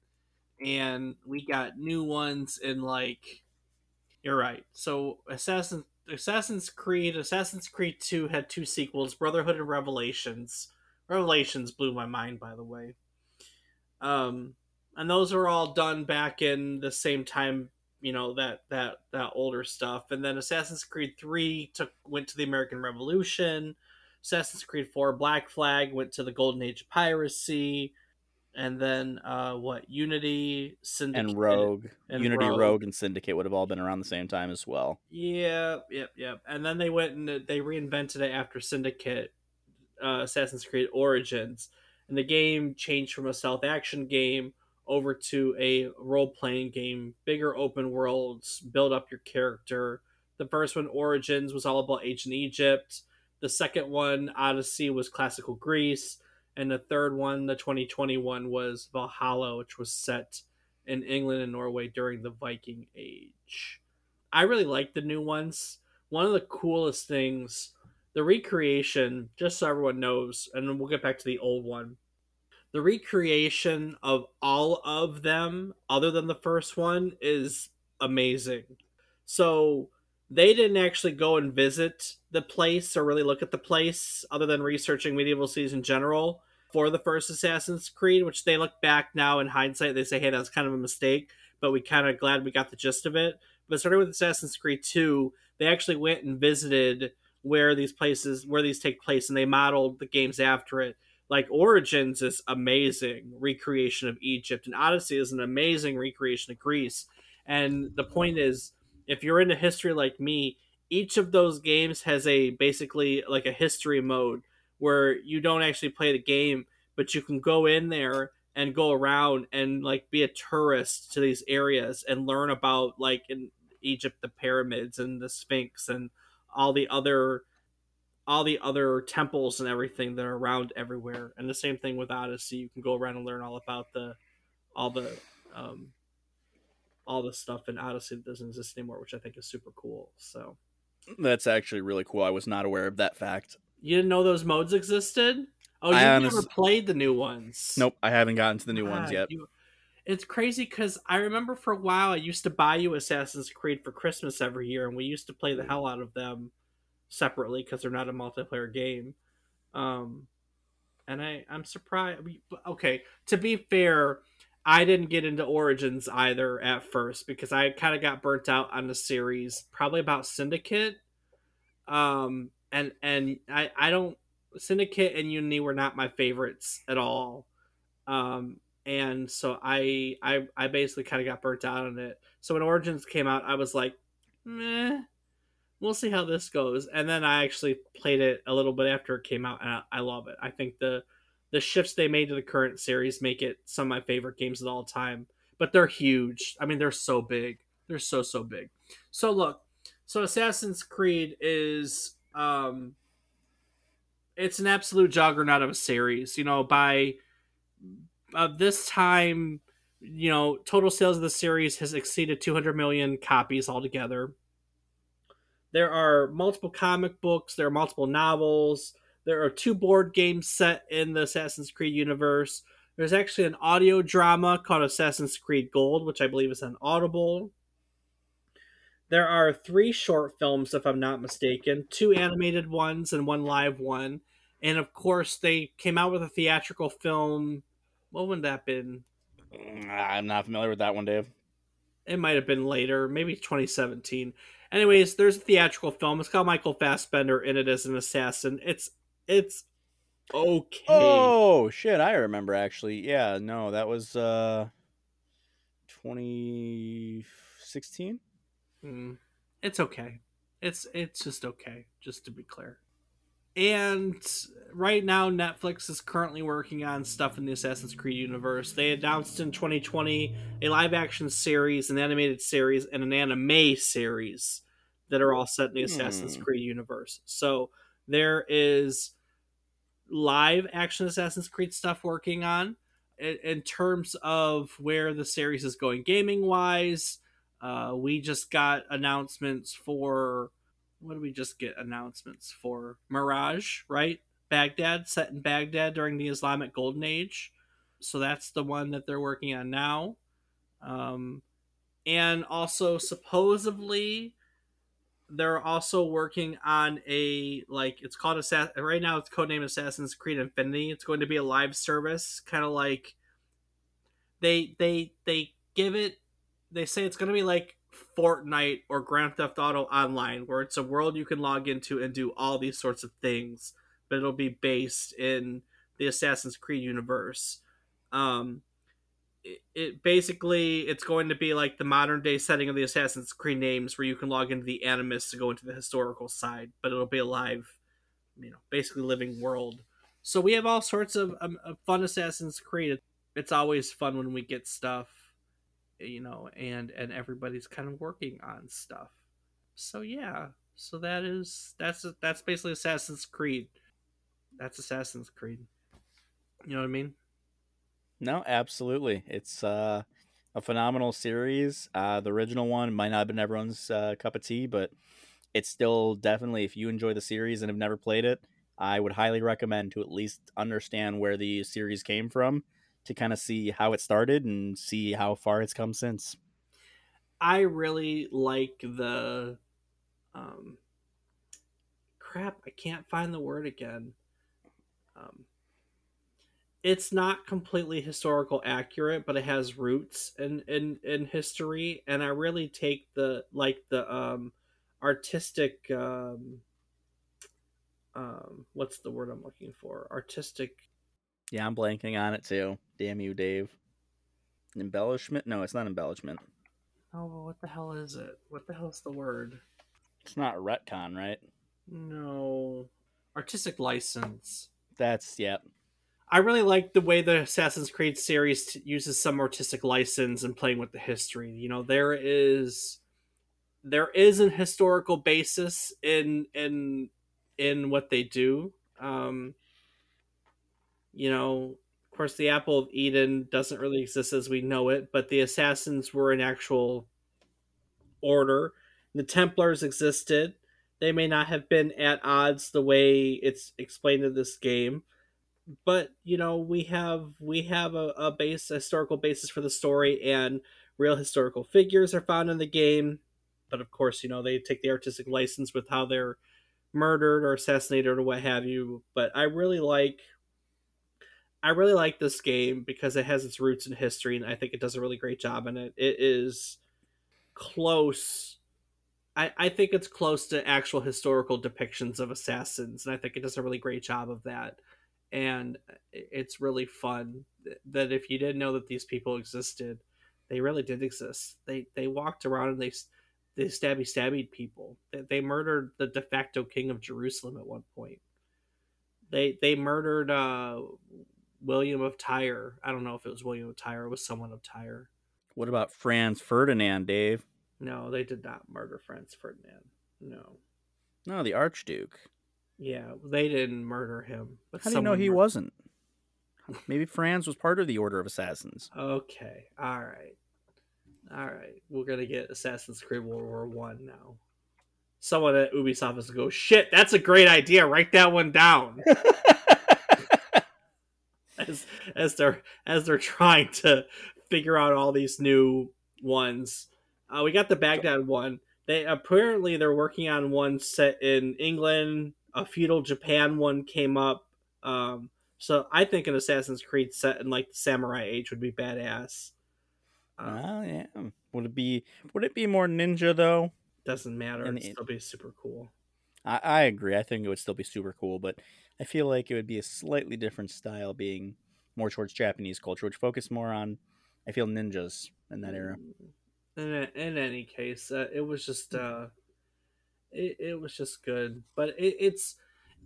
and we got new ones in like. You're right. So Assassin Assassin's Creed, Assassin's Creed 2 had two sequels, Brotherhood and Revelations. Revelations blew my mind, by the way. Um, and those were all done back in the same time, you know, that that that older stuff. And then Assassin's Creed 3 took went to the American Revolution. Assassin's Creed 4 Black Flag went to the Golden Age of piracy. And then uh what? Unity, Syndicate, And Rogue, and Unity, Rogue. Rogue. and Syndicate would have all been around the same time as well. Yeah, yep, yep. And then they went and they reinvented it after Syndicate, uh, Assassin's Creed Origins, and the game changed from a stealth action game over to a role playing game, bigger open worlds, build up your character. The first one, Origins, was all about ancient Egypt. The second one, Odyssey, was classical Greece. And the third one, the 2021, was Valhalla, which was set in England and Norway during the Viking Age. I really like the new ones. One of the coolest things, the recreation, just so everyone knows, and then we'll get back to the old one. The recreation of all of them, other than the first one, is amazing. So they didn't actually go and visit the place or really look at the place, other than researching medieval cities in general for the first Assassin's Creed, which they look back now in hindsight, they say, hey, that's kind of a mistake, but we kind of glad we got the gist of it. But starting with Assassin's Creed 2, they actually went and visited where these places, where these take place, and they modeled the games after it. Like Origins is amazing recreation of Egypt, and Odyssey is an amazing recreation of Greece. And the point is, if you're into history like me, each of those games has a basically like a history mode where you don't actually play the game, but you can go in there and go around and like be a tourist to these areas and learn about like in Egypt the pyramids and the Sphinx and all the other all the other temples and everything that are around everywhere. And the same thing with Odyssey, you can go around and learn all about the all the um all the stuff in Odyssey that doesn't exist anymore, which I think is super cool. So That's actually really cool. I was not aware of that fact. You didn't know those modes existed? Oh, I you honest- never played the new ones. Nope, I haven't gotten to the new ones yet. you- it's crazy because I remember for a while I used to buy you Assassin's Creed for Christmas every year, and we used to play the hell out of them separately because they're not a multiplayer game. Um, and I I'm surprised. Okay, to be fair, I didn't get into Origins either at first because I kind of got burnt out on the series, probably about Syndicate. Um, and and I I don't Syndicate and Unity were not my favorites at all. Um, and so I I I basically kind of got burnt out on it. So when Origins came out, I was like, meh, we'll see how this goes. And then I actually played it a little bit after it came out, and I, I love it. I think the the shifts they made to the current series make it some of my favorite games of all time. But they're huge. I mean, they're so big. They're so so big. So look, so Assassin's Creed is um it's an absolute juggernaut of a series. You know, by uh, this time, you know, total sales of the series has exceeded 200 million copies altogether. There are multiple comic books, there are multiple novels, there are two board games set in the Assassin's Creed universe. There's actually an audio drama called Assassin's Creed Gold, which I believe is on Audible. There are three short films, if I'm not mistaken, two animated ones and one live one. And of course, they came out with a theatrical film. What would that been? Mm, I'm not familiar with that one, Dave. It might have been later, maybe 2017. Anyways, there's a theatrical film. It's called Michael Fassbender in it as an assassin. It's it's okay. Oh shit, I remember actually. Yeah, no, that was uh 2016. Mm, it's okay. It's it's just okay, just to be clear. And right now, Netflix is currently working on stuff in the Assassin's Creed universe. They announced in 2020 a live action series, an animated series, and an anime series that are all set in the Assassin's Hmm. Creed universe. So there is live action Assassin's Creed stuff working on. In, in terms of where the series is going gaming wise, uh, we just got announcements for what did we just get announcements for? Mirage, right? Baghdad, set in Baghdad during the Islamic Golden Age. So that's the one that they're working on now. Um, and also supposedly they're also working on a like it's called Assassin right now it's codenamed Assassin's Creed Infinity. It's going to be a live service, kind of like they they they give it they say it's going to be like Fortnite or Grand Theft Auto Online, where it's a world you can log into and do all these sorts of things, but it'll be based in the Assassin's Creed universe. Um, it, it basically it's going to be like the modern day setting of the Assassin's Creed names, where you can log into the Animus to go into the historical side, but it'll be a live, you know, basically living world. So we have all sorts of, um, fun Assassin's Creed. It's always fun when we get stuff you know and and everybody's kind of working on stuff. So yeah. So that is that's that's basically assassin's creed. That's assassin's creed. You know what i mean? No, absolutely. It's uh, a phenomenal series. Uh, the original one might not have been everyone's uh, cup of tea, but it's still definitely, if you enjoy the series and have never played it, I would highly recommend to at least understand where the series came from to kind of see how it started and see how far it's come since. i really like the um crap i can't find the word again um it's not completely historical accurate but it has roots in in in history and i really take the like the um artistic um um what's the word i'm looking for artistic Yeah, I'm blanking on it too. Damn you, Dave. Embellishment? No, it's not embellishment. Oh, but what the hell is it? What the hell's the word? It's not retcon, right? No, artistic license. That's yep. I really like the way the Assassin's Creed series t- uses some artistic license and playing with the history. You know, there is there is an historical basis in in in what they do. Um, you know, course, the Apple of Eden doesn't really exist as we know it, but the assassins were an actual order. The Templars existed. They may not have been at odds the way it's explained in this game, but you know we have we have a, a base a historical basis for the story, and real historical figures are found in the game. But of course, you know they take the artistic license with how they're murdered or assassinated or what have you. But I really like I really like this game because it has its roots in history, and I think it does a really great job in it. It is close. I, I think it's close to actual historical depictions of assassins, and I think it does a really great job of that. And it's really fun that if you didn't know that these people existed, they really did exist. They they walked around and they they stabby stabby people. They, they murdered the de facto king of Jerusalem at one point. They they murdered uh, William of Tyre. I don't know if it was William of Tyre. It was someone of Tyre. What about Franz Ferdinand, Dave? No, they did not murder Franz Ferdinand. No. No, the Archduke. Yeah, they didn't murder him. But How do you know he wasn't? Maybe Franz was part of the Order of Assassins. Okay, all right, all right. We're gonna get Assassin's Creed World War One now. Someone at Ubisoft is go. Shit, that's a great idea. Write that one down. as as they're as they're trying to figure out all these new ones. Uh, we got the Baghdad one. They apparently they're working on one set in England. A feudal Japan one came up. Um, so I think an Assassin's Creed set in like the Samurai Age would be badass. Uh, oh yeah. Would it be? Would it be more ninja though? Doesn't matter. It'd still be super cool. I, I agree. I think it would still be super cool, but I feel like it would be a slightly different style, being more towards Japanese culture, which focused more on, I feel, ninjas in that era. In, in any case, uh, it was just, uh, it, it was just good. But it, it's,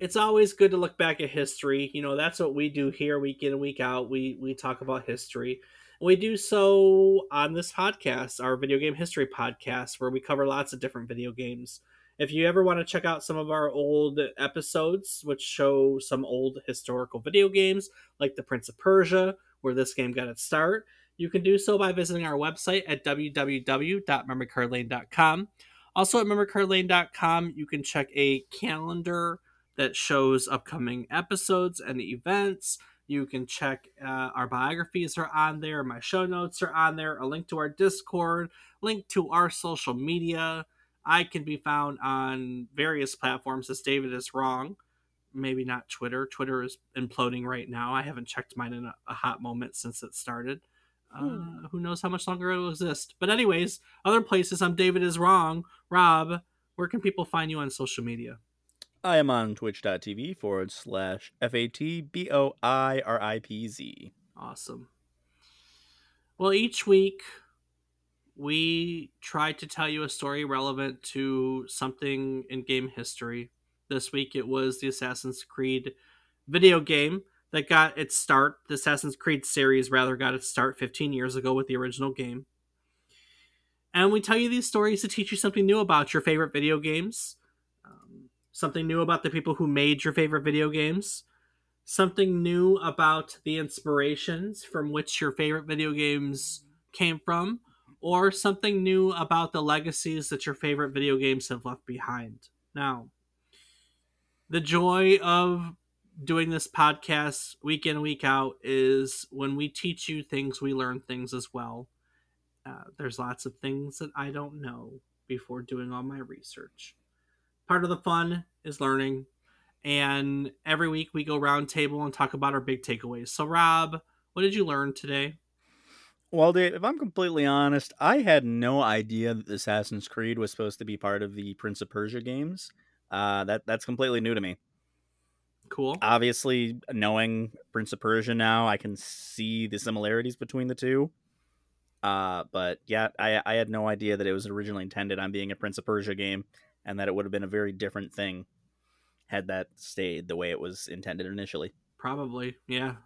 it's always good to look back at history. You know, that's what we do here, week in and week out. We we talk about history. We do so on this podcast, our video game history podcast, where we cover lots of different video games. If you ever want to check out some of our old episodes, which show some old historical video games, like The Prince of Persia, where this game got its start, you can do so by visiting our website at www.memorycardlane.com. Also, at memorycardlane.com, you can check a calendar that shows upcoming episodes and events. You can check uh, our biographies are on there, my show notes are on there, a link to our Discord, link to our social media. I can be found on various platforms as David is wrong. Maybe not Twitter. Twitter is imploding right now. I haven't checked mine in a, a hot moment since it started. Uh, hmm. who knows how much longer it will exist? But anyways, other places. I'm David is wrong. Rob, where can people find you on social media? I am on twitch.tv forward slash F A T B O I R I P Z. Awesome. Well, each week we tried to tell you a story relevant to something in game history. This week it was the Assassin's Creed video game that got its start. The Assassin's Creed series, rather, got its start 15 years ago with the original game. And we tell you these stories to teach you something new about your favorite video games, um, something new about the people who made your favorite video games, something new about the inspirations from which your favorite video games came from or something new about the legacies that your favorite video games have left behind. Now, the joy of doing this podcast week in, week out is when we teach you things, we learn things as well. Uh, there's lots of things that I don't know before doing all my research. Part of the fun is learning, and every week we go round table and talk about our big takeaways. So, Rob, what did you learn today? Well, Dave, if I'm completely honest, I had no idea that Assassin's Creed was supposed to be part of the Prince of Persia games. Uh, that that's completely new to me. Cool. Obviously, knowing Prince of Persia now, I can see the similarities between the two. Uh, but yeah, I I had no idea that it was originally intended on being a Prince of Persia game, and that it would have been a very different thing had that stayed the way it was intended initially. Probably, yeah.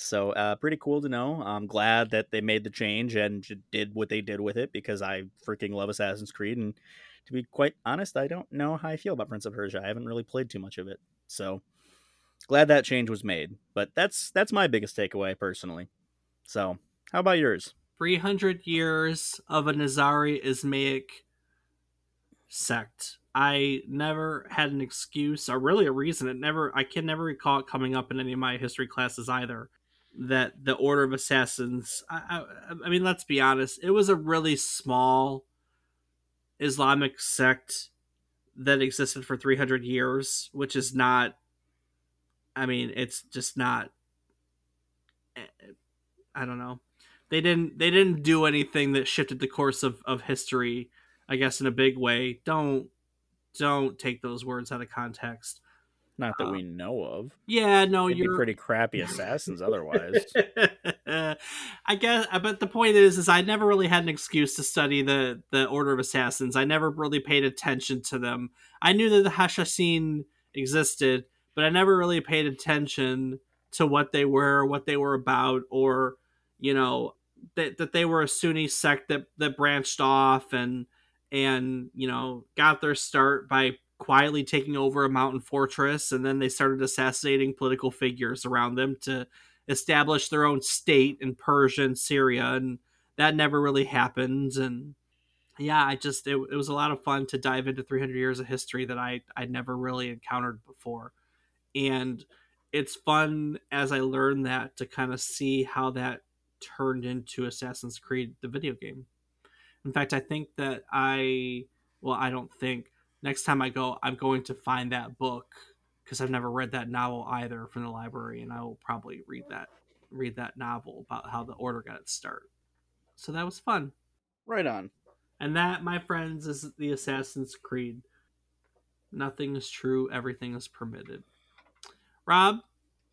So uh, pretty cool to know. I'm glad that they made the change and did what they did with it because I freaking love Assassin's Creed. And to be quite honest, I don't know how I feel about Prince of Persia. I haven't really played too much of it, so glad that change was made. But that's that's my biggest takeaway personally. So how about yours? 300 years of a Nizari Ismaili sect. I never had an excuse or really a reason. It never I can never recall it coming up in any of my history classes either. That the Order of Assassins. I, I, I mean, let's be honest. It was a really small Islamic sect that existed for 300 years, which is not. I mean, it's just not. eh, I don't know. They didn't. They didn't do anything that shifted the course of of history. I guess in a big way. Don't don't take those words out of context. Not that Uh, we know of. Yeah, no, They'd you're pretty crappy assassins otherwise. I guess, but the point is, is I never really had an excuse to study the the Order of Assassins. I never really paid attention to them. I knew that the Hashashin existed, but I never really paid attention to what they were, what they were about, or you know that that they were a Sunni sect that that branched off and and you know got their start by quietly taking over a mountain fortress and then they started assassinating political figures around them to establish their own state in Persia and Syria and that never really happened and yeah I just it, it was a lot of fun to dive into 300 years of history that I I never really encountered before. And it's fun as I learn that to kind of see how that turned into Assassin's Creed the video game. In fact I think that I well I don't think next time I go, I'm going to find that book because I've never read that novel either from the library, and I will probably read that read that novel about how the order got its start. So that was fun, right on. and that, my friends, is the Assassin's Creed. Nothing is true, everything is permitted. Rob,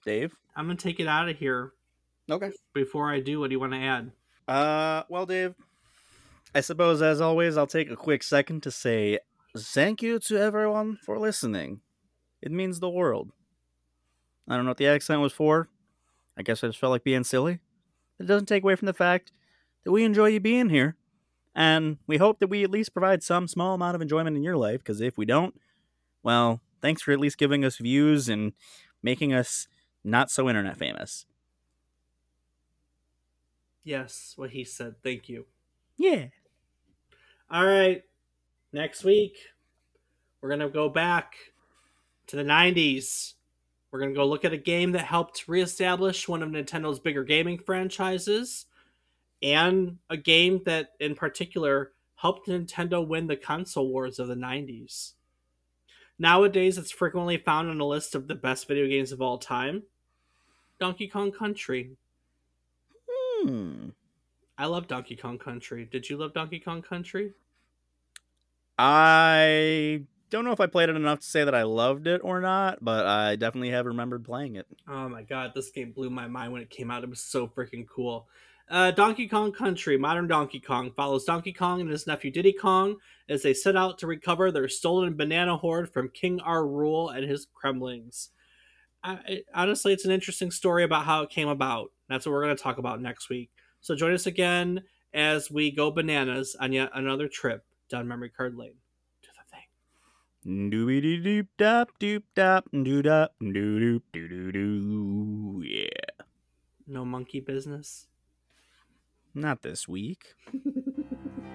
Dave. I'm gonna take it out of here. Okay. Before I do, what do you want to add? Uh, well, Dave, I suppose as always, I'll take a quick second to say thank you to everyone for listening. It means the world. I don't know what the accent was for. I guess I just felt like being silly. It doesn't take away from the fact that we enjoy you being here. And we hope that we at least provide some small amount of enjoyment in your life, because if we don't, well, thanks for at least giving us views and making us not so internet famous. Yes, what he said. Thank you. Yeah. All right. Next week, we're going to go back to the 90s. We're going to go look at a game that helped reestablish one of Nintendo's bigger gaming franchises and a game that, in particular, helped Nintendo win the console wars of the 90s. Nowadays, it's frequently found on a list of the best video games of all time Donkey Kong Country. Hmm. I love Donkey Kong Country. Did you love Donkey Kong Country? I don't know if I played it enough to say that I loved it or not, but I definitely have remembered playing it. Oh my god, this game blew my mind when it came out. It was so freaking cool. Uh, Donkey Kong Country, modern Donkey Kong, follows Donkey Kong and his nephew Diddy Kong as they set out to recover their stolen banana hoard from King K. Rool and his Kremlings. I, I- honestly, it's an interesting story about how it came about. That's what we're going to talk about next week. So join us again as we go bananas on yet another trip down memory card lane. Do the thing. Doobie doo doop dop doop dop doo dop doo doop doo doo doo. Yeah. No monkey business. Not this week.